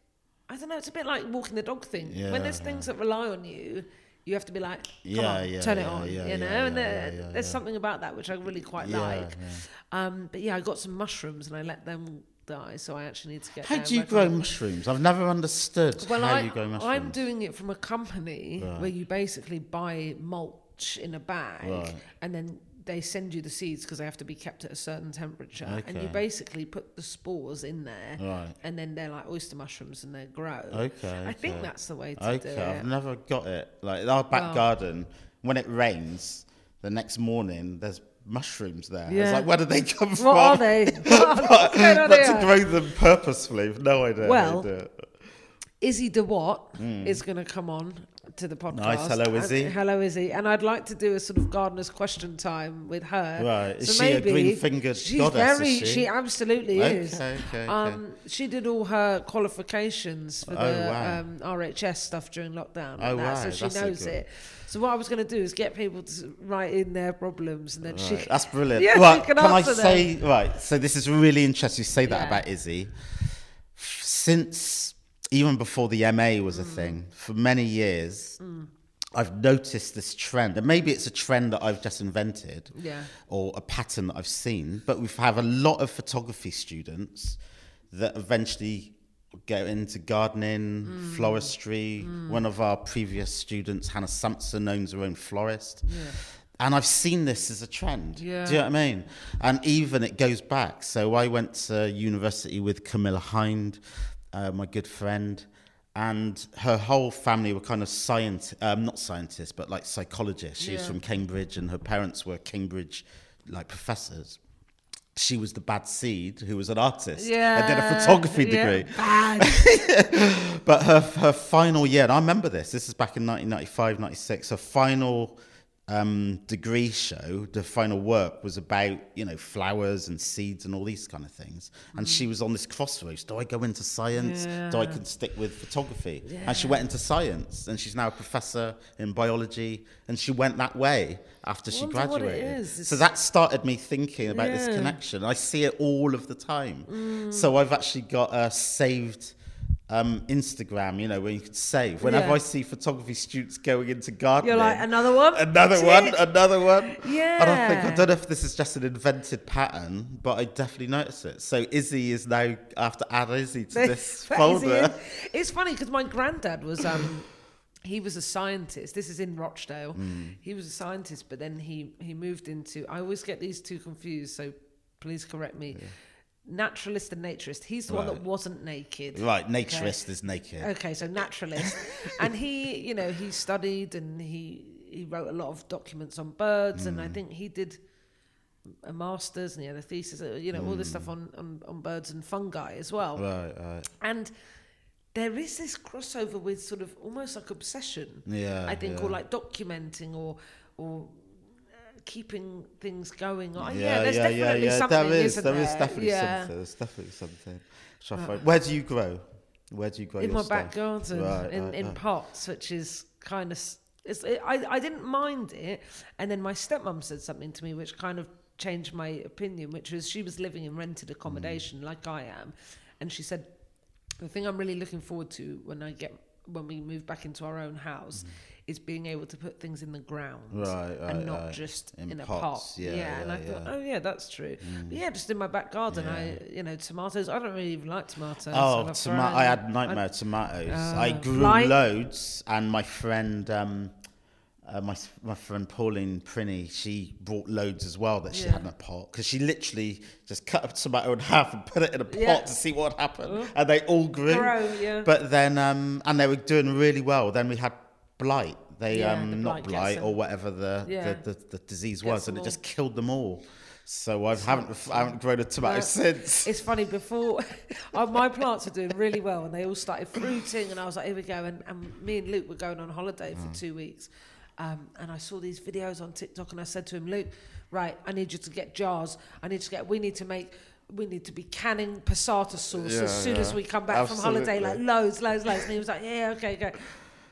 I don't know, it's a bit like walking the dog thing. Yeah, when there's things that rely on you. You have to be like, come Yeah, on, yeah, turn it on, you know. and there, there's something about that which I really quite like. Um, but yeah, I got some mushrooms and I let them die, so I actually need to get. How do you grow mushrooms? I've never understood Well, how I, you grow mushrooms. I'm doing it from a company Right. where you basically buy mulch in a bag Right. and then they send you the seeds because they have to be kept at a certain temperature. And you basically put the spores in there Right. and then they're like oyster mushrooms and they grow. Okay. I think that's the way to Okay, do it. I've never got it. Like our back Well- garden, when it rains, the next morning there's mushrooms there. It's Yeah. like, where did they come from? What are they? But but to grow them purposefully, no idea. Well, to do it. Izzy DeWatt hmm. is going to come on to the podcast. Nice. Hello, And- Izzy. hello, Izzy. And I'd like to do a sort of gardener's question time with her. Right. Is So she a green-fingered she's goddess, Very, she? she absolutely Okay, is. okay, okay. Um, she did all her qualifications for Oh, the wow. um, RHS stuff during lockdown. Oh, and wow, So she that's knows it. So what I was going to do is get people to write in their problems, and then she. That's brilliant. Yeah, right, can can I them. say right? So this is really interesting. You say that Yeah. about Izzy. Since even before the MA was Mm. a thing, for many years, I've noticed this trend, and maybe it's a trend that I've just invented, Yeah. or a pattern that I've seen. But we have a lot of photography students that eventually go into gardening, Mm. floristry. One of our previous students, Hannah Sampson, owns her own florist. And I've seen this as a trend. Yeah. Do you know what I mean? And even it goes back. So I went to university with Camilla Hind, uh, my good friend, and her whole family were kind of science, um, not scientists, but like psychologists. She was from Cambridge, and her parents were Cambridge, like professors. She was the bad seed who was an artist. Yeah. I did a photography yeah. degree. Bad. But her her final year, and I remember this. This is back in 1995, 96. Her final um, degree show, the final work was about you know flowers and seeds and all these kind of things. And she was on this crossroads: do I go into science? Do I can stick with photography? And she went into science, and she's now a professor in biology. And she went that way after she it graduated. So that started me thinking about this connection. I see it all of the time. Mm. So I've actually got a saved um, Instagram, you know, where you can save. Whenever Yeah. I see photography students going into gardening, You're like another one. another one, it." another one. Yeah. I don't think I don't know if this is just an invented pattern, but I definitely notice it. So Izzy is now I have to add Izzy to this folder. It's funny because my granddad was um he was a scientist. This is in Rochdale. Hmm. He was a scientist, but then he he moved into. I always get these two confused, so please correct me. Naturalist and naturist. He's the one that wasn't naked. Right, naturist is naked. Okay, so naturalist, and he, you know, he studied and he he wrote a lot of documents on birds, and I Hmm. think he did a master's and he had a thesis, uh, you know, all this stuff on, on on birds and fungi as well. Right, right. And there is this crossover with sort of almost like obsession. Yeah, I think, yeah. or like documenting or or keeping things going. Or, yeah, Yeah, there's yeah, yeah, definitely yeah. something. There is, there there is definitely yeah. something. There's definitely something. I find- Where do you grow? Where do you grow in my stuff? back garden Right, in, right, in pots, which is kind of. It, I, I didn't mind it. And then my stepmom said something to me which kind of changed my opinion, which was she was living in rented accommodation Mm. like I am. And she said, The thing I'm really looking forward to when I get when we move back into our own house is being able to put things in the ground Mm. Right, right, and not right. just In in, a pot. yeah, yeah, and I yeah. Mm. thought, oh yeah, that's true. But yeah, just in my back garden, I you know tomatoes. I don't really even like tomatoes. Oh, toma- I had nightmare tomatoes. I Uh, grew fly- loads, and my friend, um, uh, my my friend Pauline Prinny, she brought loads as well that she Yeah. had in a pot because she literally just cut a tomato in half and put it in a pot Yeah. to see what happened, and they all grew. Grow, yeah. But then, um, and they were doing really well. Then we had blight. They Yeah, um, the not blight gets blight them. or whatever the, Yeah. the, the, the disease was, and it just killed them all. So I haven't I haven't grown a tomato Well, since. It's funny before uh, my plants were doing really well and they all started fruiting and I was like, here we go. And, and me and Luke were going on holiday Mm. for two weeks. Um, and I saw these videos on TikTok and I said to him, Luke, right, I need you to get jars. I need to get, we need to make, we need to be canning passata sauce Yeah, as soon as we come back from holiday, like loads, loads, loads. And he was like, yeah, okay, okay.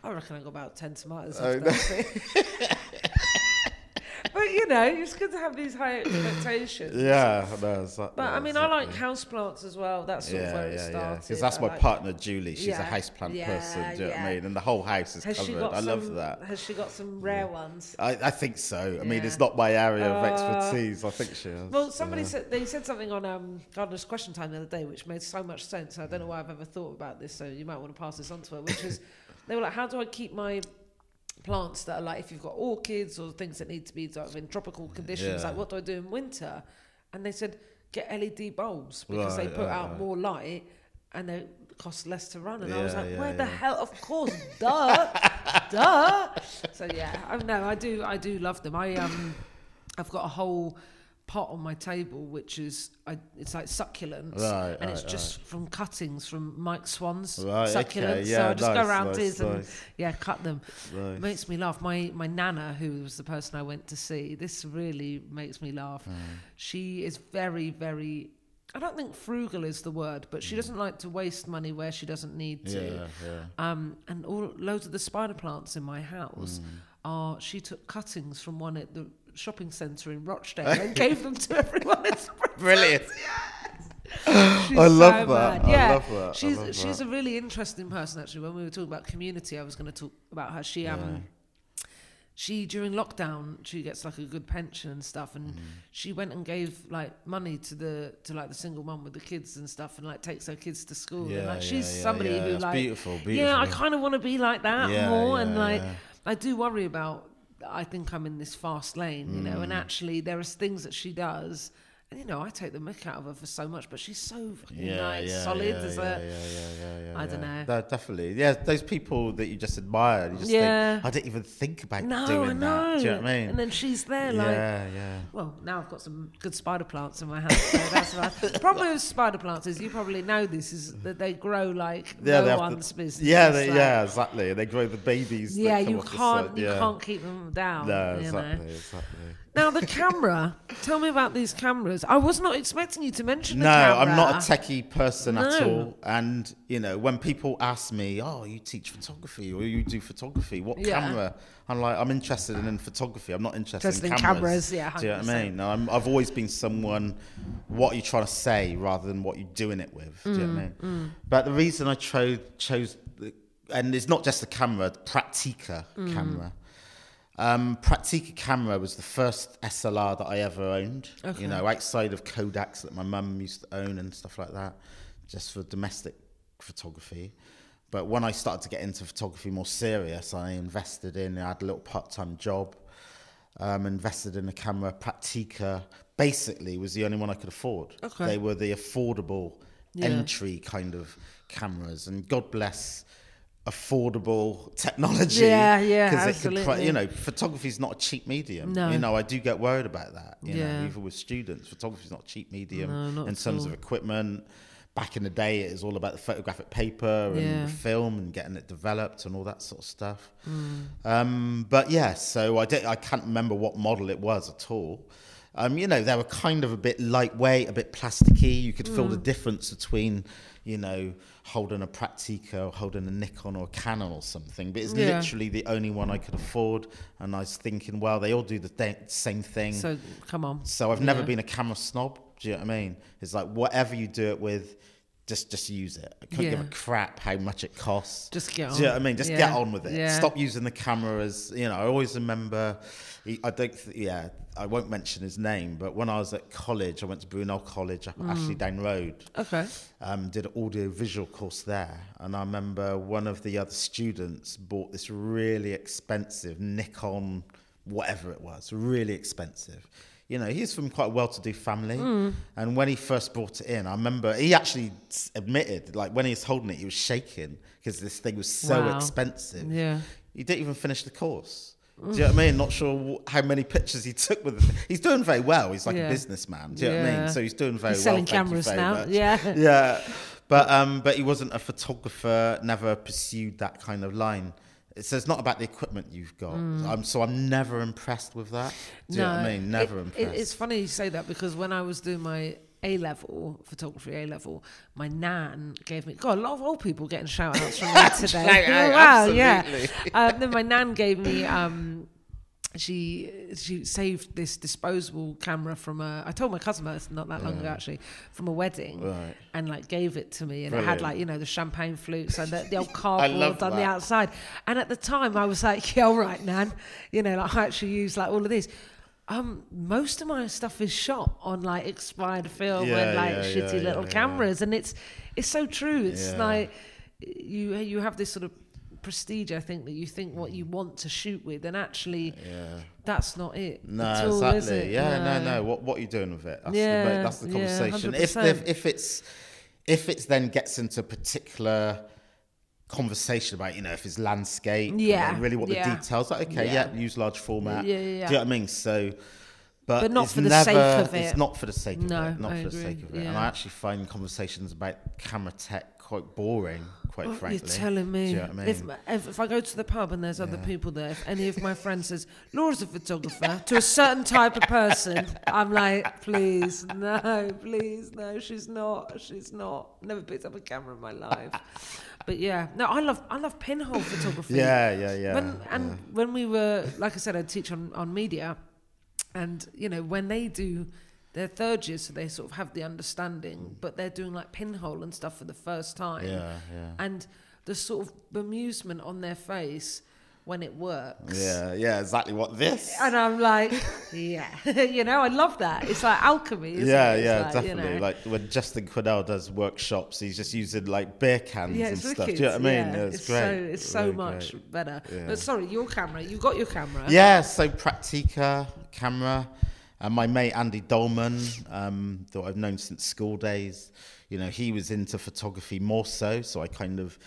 I reckon I got about 10 tomatoes. Oh, that. but you know, it's good to have these high expectations. Yeah, no, exactly. But I mean, I like houseplants as well. That's sort of yeah, where it yeah, yeah. started. Because that's I my like- partner, Julie. She's Yeah, a houseplant yeah, person. Do you know what I mean? And the whole house is Has covered. I some, love that. Has she got some rare ones? I, I think so. I mean, Yeah. it's not my area of Uh, expertise. I think she has. Well, somebody yeah. said they said something on um, Gardener's Question Time the other day, which made so much sense. I don't know why I've ever thought about this, so you might want to pass this on to her. Which is, they were like, "How do I keep my plants that are like, if you've got orchids or things that need to be sort of in tropical conditions, Yeah. like what do I do in winter?" And they said, "Get LED bulbs because they put right, out right. more light and they cost less to run." And I was like, yeah, "Where the hell? Of course, duh, duh." So yeah, I no, I do, I do love them. I um, I've got a whole pot on my table which is I, it's like succulents Right, and it's right, just from cuttings from Mike Swan's Right, okay, succulents so I just nice, go around nice, his and yeah cut them Nice. it makes me laugh my my nana who was the person I went to see this really makes me laugh Mm. she is very very I don't think frugal is the word but she doesn't like to waste money where she doesn't need to Mm. Yeah, yeah. um, and all loads of the spider plants in my house Mm. are she took cuttings from one at the shopping centre in Rochdale and gave them to everyone as. Brilliant. She's I love so that. mad. I Yeah, love that. She's love she's that. a really interesting person actually. When we were talking about community, I was going to talk about her. She um she during lockdown she gets like a good pension and stuff, and Mm. she went and gave like money to the to like the single mum with the kids and stuff, and like takes her kids to school. and Yeah, like she's yeah, somebody yeah. who It's like beautiful, Yeah, I kind of want to be like that Yeah, more, and like yeah. I do worry about. I think I'm in this fast lane, you know, Mm. and actually there are things that she does. You know, I take the mick out of her for so much, but she's so fucking Yeah, nice, yeah, solid yeah, as yeah, a. yeah, yeah, yeah, yeah, I don't know. Definitely. Yeah, those people that you just admire. You just Yeah. think, I didn't even think about No, doing I know. that. Do you know what I mean? And then she's there, like, yeah, yeah. well, now I've got some good spider plants in my house. So that's right. The problem with spider plants is you probably know this is that they grow like Yeah, no one's to, business. Yeah, they, like- yeah, exactly. They grow the babies. Yeah, you can't you can't keep them down. No, you know. exactly, exactly. Now the camera. Tell me about these cameras. I was not expecting you to mention the No. I'm not a techie person at No. all. And you know, when people ask me, "Oh, you teach photography or you do photography? What Yeah. camera?" I'm like, "I'm interested in photography. I'm not interested Interested in in cameras." cameras, yeah, Do you know what I mean? No, I'm, I've always been someone. What are you trying to say rather than what you're doing it with? Do you know what I Mm, mean? But the reason I chose chose, the- and it's not just the camera, the Praktica Mm. camera. Um, camera was the first SLR that I ever owned. Okay. You know, outside of Kodaks that my mum used to own and stuff like that, just for domestic photography. But when I started to get into photography more serious, I invested in. I had a little part-time job. Um, invested in a camera. Praktica basically was the only one I could afford. Okay. They were the affordable Yeah. entry kind of cameras, and God bless affordable technology. Yeah, yeah, it could absolutely. you know, photography is not a cheap medium. No. You know, I do get worried about that. You Yeah. know, even with students, photography is not a cheap medium No, in terms all. of equipment. Back in the day, it was all about the photographic paper and Yeah. the film and getting it developed and all that sort of stuff. Mm. Um, but yeah, so I, I can't remember what model it was at all. Um, you know, they were kind of a bit lightweight, a bit plasticky. You could feel the Mm. difference between, you know, holding a Praktica or holding a Nikon or a Canon or something. But it's Yeah. literally the only one I could afford. And I was thinking, well, they all do the th- same thing. So, So come on. So I've never Yeah. been a camera snob. Do you know what I mean? It's like whatever you do it with, just just use it. I couldn't give a crap how much it costs. Just get Do you know on. what I mean? Just Yeah. get on with it. Yeah. Stop using the camera as you know. I always remember. I don't. Th- yeah, I won't mention his name, but when I was at college, I went to Brunel College up Mm. Ashley Down Road. Okay. Um, did an audio visual course there, and I remember one of the other students bought this really expensive Nikon, whatever it was, really expensive. You know, he's from quite a well-to-do family, Mm. and when he first brought it in, I remember he actually admitted, like when he was holding it, he was shaking because this thing was so Wow. expensive. Yeah. He didn't even finish the course. Do you know what I mean? Not sure how many pictures he took with it. He's doing very well. He's like Yeah. a businessman. Do you know what I mean? So he's doing very He's well. selling thank you cameras now. much. Yeah. Yeah. But um, but he wasn't a photographer. Never pursued that kind of line. So it's not about the equipment you've got. I'm, so I'm never impressed with that. Do you know what I mean? Never it- impressed. It, it's funny you say that because when I was doing my A level photography A level, my nan gave me. God, a lot of old people getting shout outs from me today. Wow, yeah. Um, then my nan gave me. Um, she she saved this disposable camera from a. I told my cousin about this not that long ago actually, from a wedding, Right. and like gave it to me, and it had like you know the champagne flutes and the, the old cardboard on the outside. And at the time, I was like, "Yeah, all right, Nan," you know, like I actually use like all of this. Um, most of my stuff is shot on like expired film Yeah, and like yeah, shitty little cameras, and it's it's so true. It's like you you have this sort of prestige, I think, that you think what you mm. want to shoot with, and actually yeah. that's not it. No, all, exactly. it? Yeah, no, no. What what are you doing with it? That's Yeah, the, that's the yeah, conversation. if, if 100%. if it's if it's then gets into a particular conversation about you know if it's landscape, Yeah, really what yeah. the details. Like okay, Yeah. yeah, use large format. Yeah, yeah, yeah. Do you know what I mean? So. But, But not it's for the never, sake of It's it. not for the sake of No, it. Not I for the agree, sake of it. And. I actually find conversations about camera tech quite boring, quite Oh, frankly. You're telling me. Do you know what I mean? if, if if I go to the pub and there's other people there, if any of my friends says Laura's a photographer to a certain type of person, I'm like, please, no, please, no, she's not, she's not. Never picked up a camera in my life. But yeah, no, I love I love pinhole photography. yeah, yeah, yeah. when and yeah. when we were like I said, I teach on on media, and you know when they do their third year, so they sort of have the understanding, mm. but they're doing like pinhole and stuff for the first time, Yeah, yeah. and the sort of bemusement on their face when it works. Yeah, yeah, exactly what this. And I'm like, yeah, you know, I love that. It's like alchemy. Isn't yeah, it? Yeah, like, you definitely. know, Like when Justin Quinnell does workshops, he's just using like beer cans yeah, and stuff. wicked. Do you know what I mean? Yeah, it's, it's great. so it's so Really much great. better. But sorry, your camera. You got your camera. Yeah, so Praktica camera. And my mate Andy Dolman, um, that I've known since school days, you know, he was into photography more so. So I kind of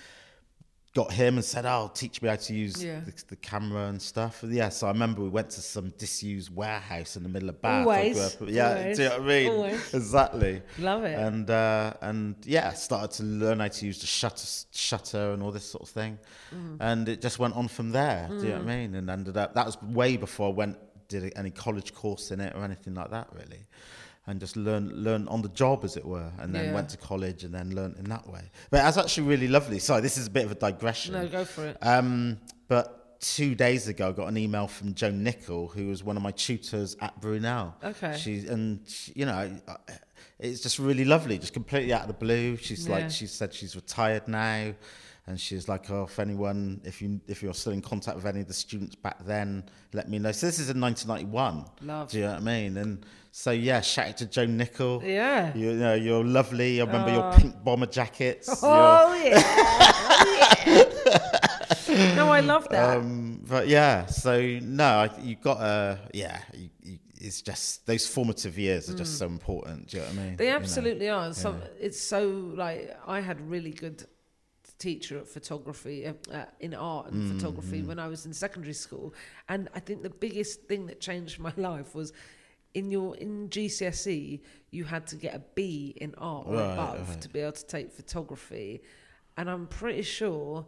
got him and said, "Oh, teach me how to use Yeah. the, the camera and stuff." Yeah, so I remember we went to some disused warehouse in the middle of Bath. Always, up- yeah, always, do you know what I mean? always. Exactly. Love it. And uh, and yeah, started to learn how to use the shutter shutter and all this sort of thing, Mm. and it just went on from there. Do you know what I mean? And ended up that was way before I went did any college course in it or anything like that really. And just learn learn on the job, as it were, and then Yeah. went to college and then learned in that way. But that's actually really lovely. Sorry, this is a bit of a digression. No, go for it. Um, but two days ago, I got an email from Joan Nicol, who was one of my tutors at Brunel. Okay. She and she, you know, it's just really lovely, just completely out of the blue. She's Yeah. like, she said she's retired now, and she's like, oh, if anyone, if you if you're still in contact with any of the students back then, let me know. So this is in 1991. Love. Do you know what I mean? And so yeah, shout out to Joan Nicol. Yeah. You know, you're lovely. I remember your Oh. pink bomber jackets. your- Oh yeah. Oh, yeah. no, I love that. Um, but yeah, so no, I, you got a yeah. You, you, it's just those formative years are just so important. Do you know what I mean? Mm. they You know? absolutely are. Some, It's so like I had really good teacher at photography uh, uh, in art and Mm, photography when I was in secondary school, and I think the biggest thing that changed my life was. In your in GCSE, you had to get a B in art or Right, above right. to be able to take photography, and I'm pretty sure,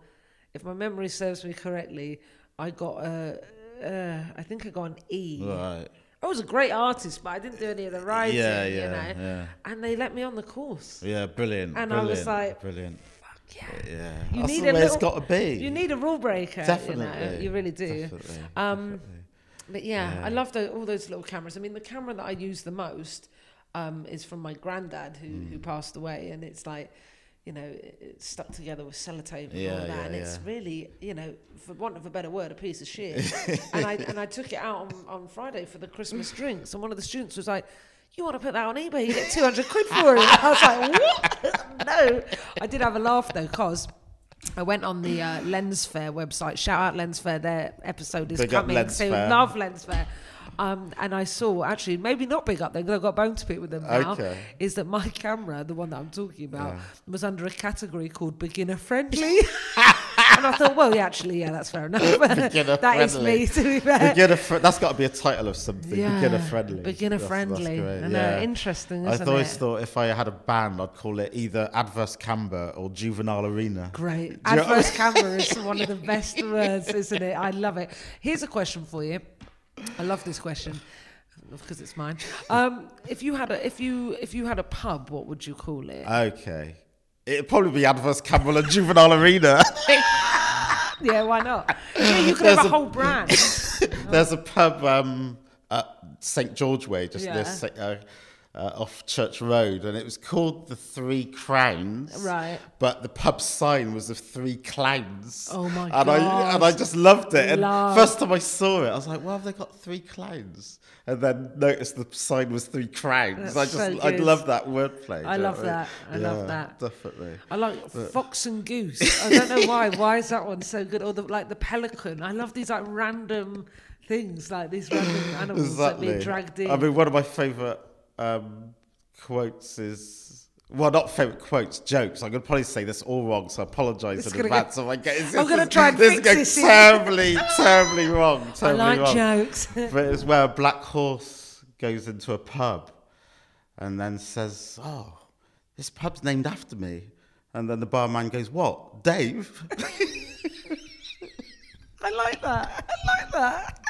if my memory serves me correctly, I got a, uh, I think I got an E. Right. I was a great artist, but I didn't do any of the writing, Yeah, you yeah, know. yeah. And they let me on the course. Yeah, brilliant. And I was like, brilliant. Fuck yeah. Yeah, You that's need a way it's little- got to be. You need a rule breaker. definitely. You, know? you really do. Definitely, Um, definitely. But yeah, Yeah. I love the, all those little cameras. I mean, the camera that I use the most um, is from my granddad who, Hmm. who passed away. And it's like, you know, it's stuck together with sellotape and Yeah, all that, yeah, and it's really, you know, for want of a better word, a piece of shit. and I and I took it out on, on Friday for the Christmas drinks, and one of the students was like. You want to put that on eBay? You get 200 quid for it. I was like, what? no. I did have a laugh though, because I went on the uh, Lens Fair website. Shout out Lens Fair. Their episode is Big coming soon. Love Lens Fair. Um, and I saw actually maybe not big up there because I've got a bone to pick with them now. Okay. Is that my camera, the one that I'm talking about, Yeah. was under a category called beginner friendly. and I thought, well, yeah, actually, yeah, that's fair enough. Beginner That is friendly. me, to be fair. Beginner fr- that's got to be a title of something. Beginner friendly. Beginner That's- that's friendly. know, yeah. interesting, I always it? thought if I had a band, I'd call it either Adverse Camber or Juvenile Arena. Great. Do you know- Adverse Camber is one of the best words, isn't it? I love it. Here's a question for you. I love this question because it's mine. Um, if you had a if you if you had a pub, what would you call it? Okay. It'd probably be Adverse Camber or Juvenile Arena. yeah, why not? Yeah, you could There's have a a- whole brand. There's a pub um, at St George Way, just Yeah. Sa- uh, uh, off Church Road, and it was called the Three Crowns. Right. But the pub sign was of three clowns. Oh my and I God. and I just loved it. And Love. first time I saw it, I was like, "Why have they got three clowns?" And then noticed the sign was three crowns. That's I just so I love that wordplay. I do you know love what mean? that. I love that. Definitely. I like fox and goose. I don't know why. Why is that one so good? Or the, like the pelican. I love these like random things, like these random animals that Exactly. being dragged in. I mean, one of my favourite um, quotes is. Well, not favourite quotes, jokes. I'm going to probably say this all wrong, so I apologise in advance. go- I get, this I'm gonna is- try and this fix is this terribly, terribly wrong. I Terribly like wrong. jokes. But it's where a black horse goes into a pub and then says, "Oh, this pub's named after me." And then the barman goes, "What, Dave?" I like that. I like that.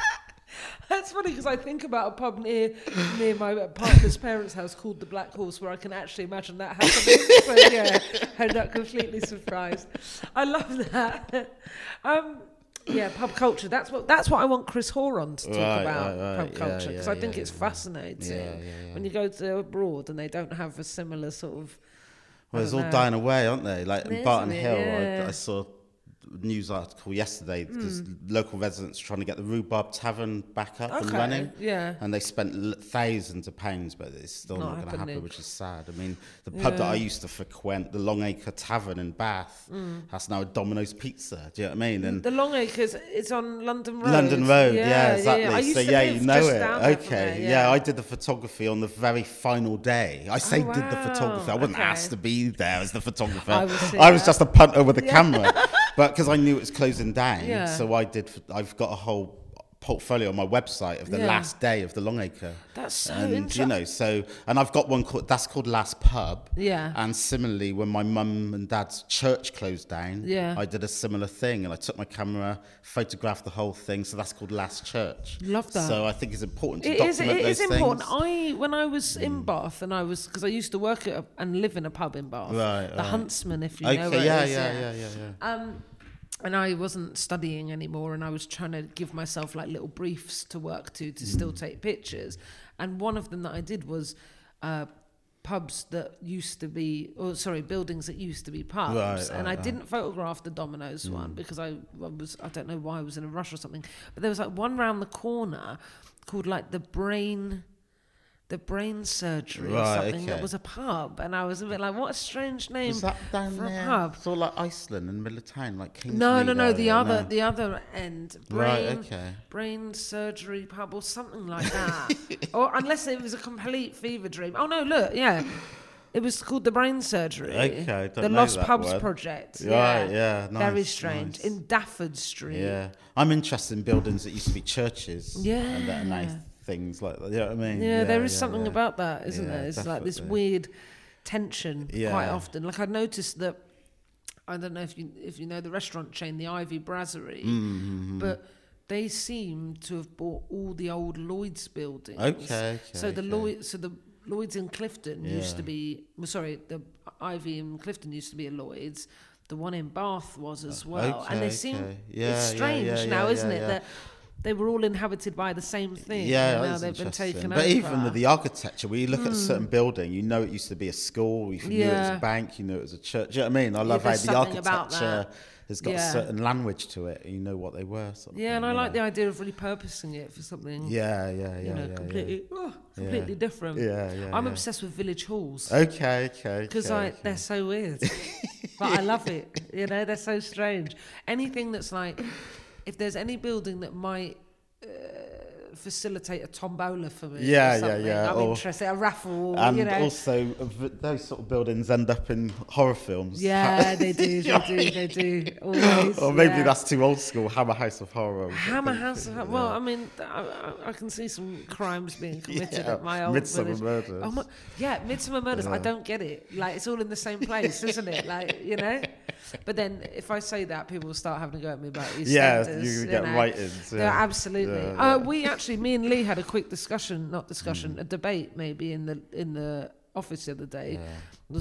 That's funny because I think about a pub near near my partner's parents' house called the Black Horse, where I can actually imagine that happening. so yeah, I'm not completely surprised. I love that. Um, yeah, pub culture. That's what that's what I want Chris Horan to talk Right, about right, right. pub culture because yeah, I think yeah, it's fascinating Yeah, yeah, yeah. when you go to abroad and they don't have a similar sort of. Well, it's all know. dying away, aren't they? Like in Barton it? Hill, Yeah. I, I saw news article yesterday because Hmm. local residents are trying to get the Rhubarb Tavern back up and running. yeah. And they spent thousands of pounds, but it's still Not not, going to happen, which is sad. I mean, the pub that I used to frequent, the Longacre Tavern in Bath, that's now a Domino's Pizza. Do you know what I mean? And The Longacres, it's on London Road. London Road, yeah, exactly. I used so to yeah, live you know just it. down Okay, there, yeah. I did the photography on the very final day. I say Oh, did the photography. I wasn't okay. asked to be there as the photographer. I was I was just a punter with a camera, but because I knew it was closing down, Yeah. so I did. I've got a whole portfolio on my website of the Yeah. last day of the Longacre. That's so and you know, so and I've got one called that's called Last Pub. Yeah. And similarly, when my mum and dad's church closed down, Yeah. I did a similar thing, and I took my camera, photographed the whole thing. So that's called Last Church. Love that. So I think it's important to It is. document It those is important. things. Mm. I when I was in Bath and I was because I used to work at a, and live in a pub in Bath, Right, the right. Huntsman, if you okay, know where yeah, it is. yeah, yeah, yeah, yeah. Um, and I wasn't studying anymore, and I was trying to give myself like little briefs to work to to still Mm. take pictures. And one of them that I did was uh, pubs that used to be, or sorry, buildings that used to be pubs. Right, and right, I right. didn't photograph the Domino's one because I, I was I don't know why I was in a rush or something. But there was like one round the corner called like the Brain. The brain surgery or Right, something that was a pub, and I was a bit like, "What a strange name Was that down for a pub." It's all like Iceland and Middle of Town, like. No, no, no. The other, the other end. Brain, Right, okay. brain surgery pub or something like that. or unless it was a complete fever dream. Oh no, look, yeah, it was called the brain surgery. Okay, don't the Lost Pubs one. Project. Right, yeah, Very nice, strange. nice. In Dafford Street. Yeah, I'm interested in buildings that used to be churches. and that are Yeah. Things like that. You know what I mean? Yeah, there is yeah, something yeah. about that, isn't Yeah, there? It's like this weird tension quite often. Like I noticed that I don't know if you if you know the restaurant chain, the Ivy Brasserie, Mm-hmm. but they seem to have bought all the old Lloyd's buildings. Okay, So the okay, Lloyd, so the Lloyd's in Clifton used to be. Well, sorry, the Ivy in Clifton used to be a Lloyd's. The one in Bath was as oh, well, and they seem. okay. Yeah, it's yeah, strange yeah, now, yeah, isn't yeah, it? yeah. That they were all inhabited by the same thing. Yeah, now they've been taken But over. even with the architecture, when you look at a hmm. certain building, you know it used to be a school. You knew it was a bank. You knew it was a church. Do you know what I mean? I love how the architecture has got Yeah. a certain language to it. You know what they were. Sort of yeah, thing, and I like know? the idea of repurposing it for something. Yeah, yeah, yeah, you know, yeah, yeah. completely, oh, completely different. Yeah, yeah, I'm yeah. obsessed with village halls Okay, okay. because okay, I okay. they're so weird, but I love it. You know, they're so strange. Anything that's like, if there's any building that might. Uh, facilitate a tombola for me. or Yeah, yeah, yeah, I'm or- interested. A raffle, And you know. also, uh, those sort of buildings end up in horror films. yeah, they do, they do, they do. Always. or maybe yeah. that's too old school. Hammer House of Horror. Hammer. House. Of, Horror. well, I mean, I, I, can see some crimes being committed Yeah, at my old Midsomer village. Murders. Oh my, yeah, Midsomer Murders. I don't get it. Like it's all in the same place, isn't it? Like you know. But then if I say that, people will start having to go at me about EastEnders. Yeah, you get know. Yeah, yeah. absolutely. Yeah, Uh, we actually, me and Lee had a quick discussion, not Mm. discussion, a debate maybe in the in the office the other day.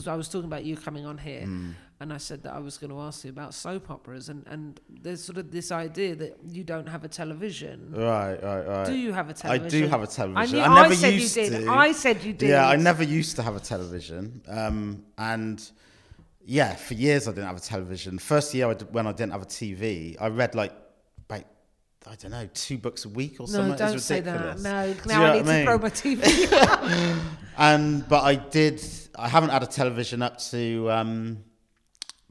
I was talking about you coming on here, Mm. and I said that I was going to ask you about soap operas, and and there's sort of this idea that you don't have a television. Right, right, right. Do you have a television? I do have a television. knew- I never said used you did. to. I said you did. Yeah, I never used to have a television. Um, and yeah, for years I didn't have a television. First year I did, when I didn't have a TV, I read like about I don't know two books a week or something. No, don't say that. No, you now know I need to mean? throw my TV. And but I did. I haven't had a television up to um,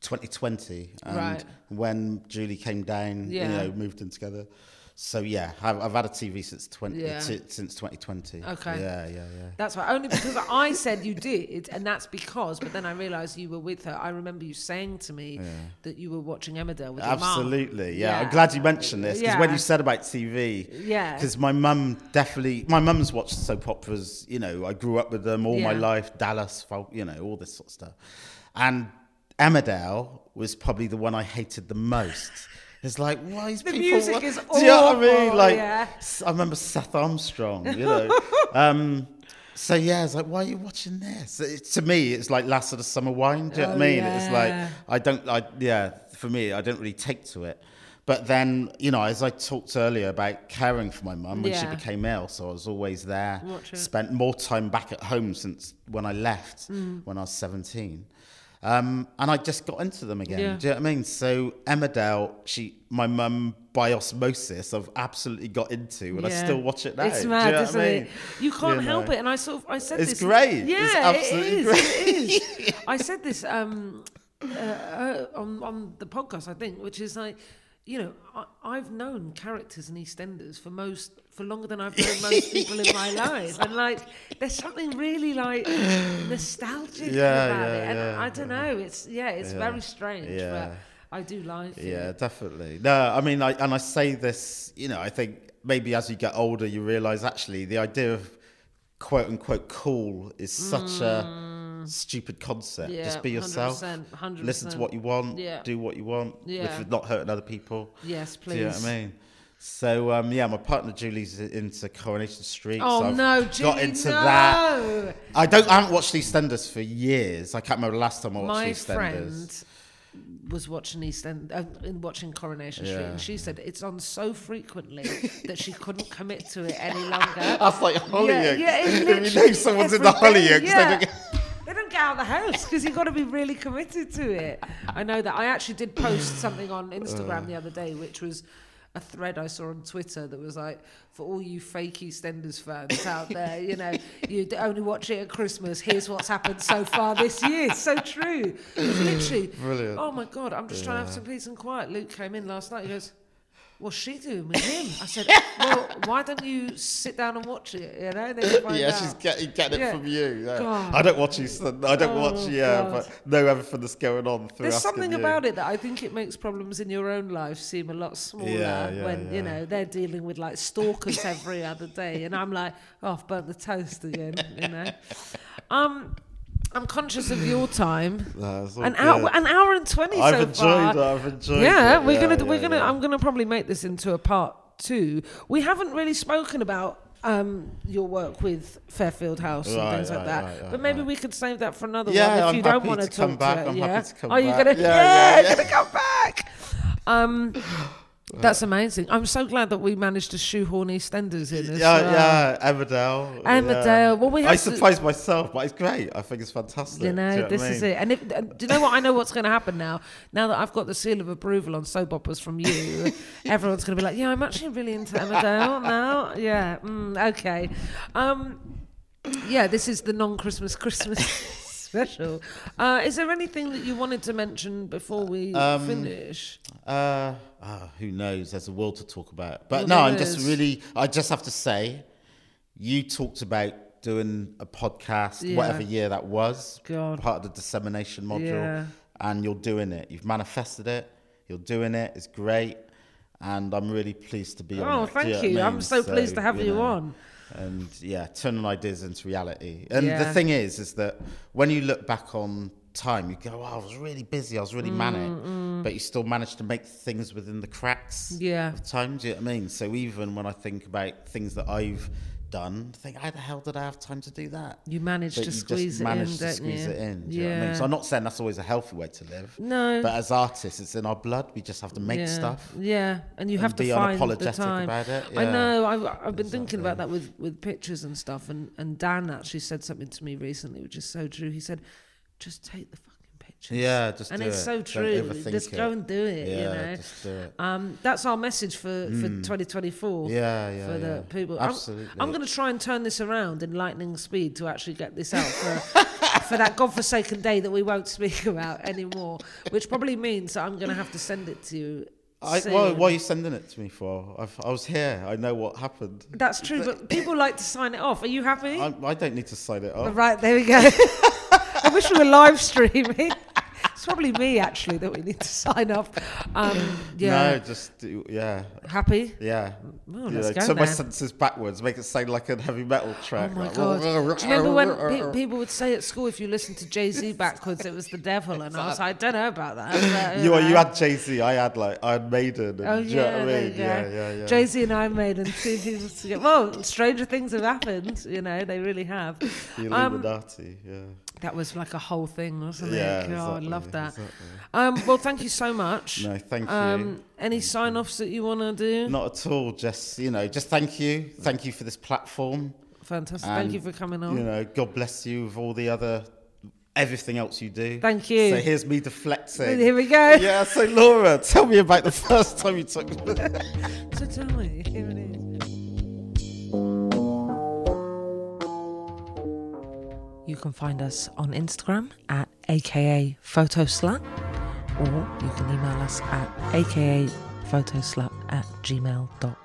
2020, and Right. when Julie came down, Yeah. you know, moved in together. So yeah, I've, I've had a TV since 20 Yeah. t- since 2020. Okay. Yeah, yeah, yeah. That's right. Only because I said you did, and that's because. But then I realised you were with her. I remember you saying to me that you were watching Emmerdale with your mum. Absolutely, yeah. I'm glad you mentioned this because when you said about TV, Yeah. because my mum definitely, my mum's watched soap operas. You know, I grew up with them all my life. Dallas, you know, all this sort of stuff. And Emmerdale was probably the one I hated the most. It's like, why is The people? music wa- is Do you know what I mean? Like, yeah. I remember Seth Armstrong. You know. um, so yeah, it's like, why are you watching this? It, to me, it's like Last of the Summer Wine. Do you know what I Oh, mean? It's like. I don't, I yeah, for me, I don't really take to it. But then, you know, as I talked earlier about caring for my mum when she became ill, so I was always there. Watch it. Spent more time back at home since when I left Mm. when I was 17. Um, and I just got into them again. Yeah. Do you know what I mean? So Emmerdale, she, my mum, by osmosis, I've absolutely got into, and I still watch it now. It's mad, you know isn't I it? You can't You help know. it. And I sort of, I said this. It's this. great. Yeah, It's it absolutely is, great. It is. I said this um, uh, uh, on on the podcast, I think, which is like, you know, I, I've known characters in EastEnders for most for longer than I've known most people in my life, and like, there's something really like nostalgic Yeah, about yeah, it, and yeah, I don't know. It's yeah, it's very strange, Yeah. but I do like it. Yeah, definitely. No, I mean, I, and I say this, you know, I think maybe as you get older, you realize actually the idea of quote unquote cool is such a mm. Stupid concept. Mm. Yeah, Just be yourself. 100%, 100%. Listen to what you want. Yeah. Do what you want. Yeah. If not hurting other people. Yes, please. Do you know what. I mean? So um, yeah, my partner Julie's into Coronation Street. Oh so I've no, got Julie, into no. that. I don't. I haven't watched EastEnders for years. I can't remember the last time I watched My EastEnders. friend was watching EastEnders, End, uh, in watching Coronation Street, Yeah. and she said it's on so frequently that she couldn't commit to it any longer. That's like Hollyoaks. yeah, it if you know someone's in the Hollyoaks, yeah. They don't get. They don't get out of the house because you've got to be really committed to it. I know that. I actually did post something on Instagram the other day, which was a thread I saw on Twitter that was like, for all you fake EastEnders fans out there, you know, you only watch it at Christmas. Here's what's happened so far this year. So true. It's literally. Brilliant. Oh my God, I'm just trying to have some peace and quiet. Luke came in last night. He goes, What's she doing with him? I said, Well, why don't you sit down and watch it? You know, then find Yeah, out. she's getting, getting Yeah. it from you. yeah. God. I don't watch EastEnders. I don't Oh, watch, yeah, God. but know everything that's going on through There's something you. about it that I think it makes problems in your own life seem a lot smaller Yeah, yeah, when you know they're dealing with like stalkers every other day, and I'm like, oh, I've burnt the toast again. You know, um, I'm conscious of your time. No, An hour, an hour and twenty I've so enjoyed far. it. I've enjoyed yeah, it. we're gonna yeah, we're gonna. yeah. I'm gonna probably make this into a part two. We haven't really spoken about. Um, your work with Fairfield House and Right, things like that, right, right, but maybe right. we could save that for another Yeah, one if I'm you don't want to talk come back. to it. I'm yeah? happy to come back. Are you gonna? Yeah, Yeah, yeah, yeah. gonna come back. Um, That's amazing. I'm so glad that we managed to shoehorn EastEnders in. As Yeah, well. yeah, Emmerdale. Emmerdale. yeah. Well, we I have to- surprised myself, but it's great. I think it's fantastic. You know, what I this is mean? it. And if, do you know what? I know what's going to happen now. Now that I've got the seal of approval on soap operas from you, everyone's going to be like, "Yeah, I'm actually really into Emmerdale now." Yeah, mm, okay. Um, yeah, this is the non-Christmas Christmas special. Uh, is there anything that you wanted to mention before we Um, finish? Uh, ah, who knows? There's a world to talk about. But Well, no, I'm just really. I just have to say, you talked about doing a podcast, Yeah. whatever year that was, God. part of the dissemination module, Yeah. and you're doing it. You've manifested it. You're doing it. It's great, and I'm really pleased to be on. Oh, thank what you. I I'm mean? so pleased to have you know, on. And yeah, turning ideas into reality. And Yeah. the thing is, is that when you look back on time, you go, "Oh, I was really busy. I was really Mm, manic," but you still managed to make things within the cracks Yeah. of time. Do you know what I mean? So even when I think about things that I've done, think, how the hell did I have time to do that? You managed But to you squeeze it managed in, to don't squeeze you? it in. Do you know I mean? Yeah. So I'm not saying that's always a healthy way to live. No. But as artists, it's in our blood. We just have to make yeah. stuff. Yeah, and you and have to be unapologetic about it. I know. I, I've been thinking about that with with pictures and stuff. And and Dan actually said something to me recently, which is so true. He said, "Just take the Yeah, just and do it's it. so true. Just it. go and do it. Yeah, you know. just do it. Um, that's our message for, for 2024. Yeah, yeah, For the yeah. people. I'm- Absolutely. I'm, going to try and turn this around in lightning speed to actually get this out for, for that godforsaken day that we won't speak about anymore, which probably means that I'm going to have to send it to you. I, soon. why, why are you sending it to me for? I've, I was here. I know what happened. That's true, but people like to sign it off. Are you happy? I, I don't need to sign it off. Right, there we go. I wish we were live streaming. It's probably me actually that we need to sign up. Um, yeah. No, just yeah, Happy? yeah. Well, You let's know, go turn my sentences backwards, make it sound like a heavy metal track. Oh my like, god! Do you remember when pe- people would say at school if you listened to Jay Z backwards it was the devil, and I was like, I don't know about that. You, know. you had Jay Z, I had like Iron Maiden. And, Oh do you know yeah, I mean? Yeah, yeah, yeah. Jay Z and I made and two people together. Well, stranger things have happened. You know, they really have. The Um, yeah. That was like a whole thing, wasn't Yeah, it? God, I exactly, love that. exactly. Um, well, thank you so much. No, thank you. Um, any sign offs that you want to do? Not at all. Just you know, just thank you, thank you for this platform. Fantastic. And, thank you for coming on. You know, God bless you with all the other, everything else you do. Thank you. So here's me deflecting. Here we go. Yeah. So Laura, tell me about the first time you took. So tell me. You can find us on Instagram at aka photoslut or you can email us at aka photoslut at gmail.com.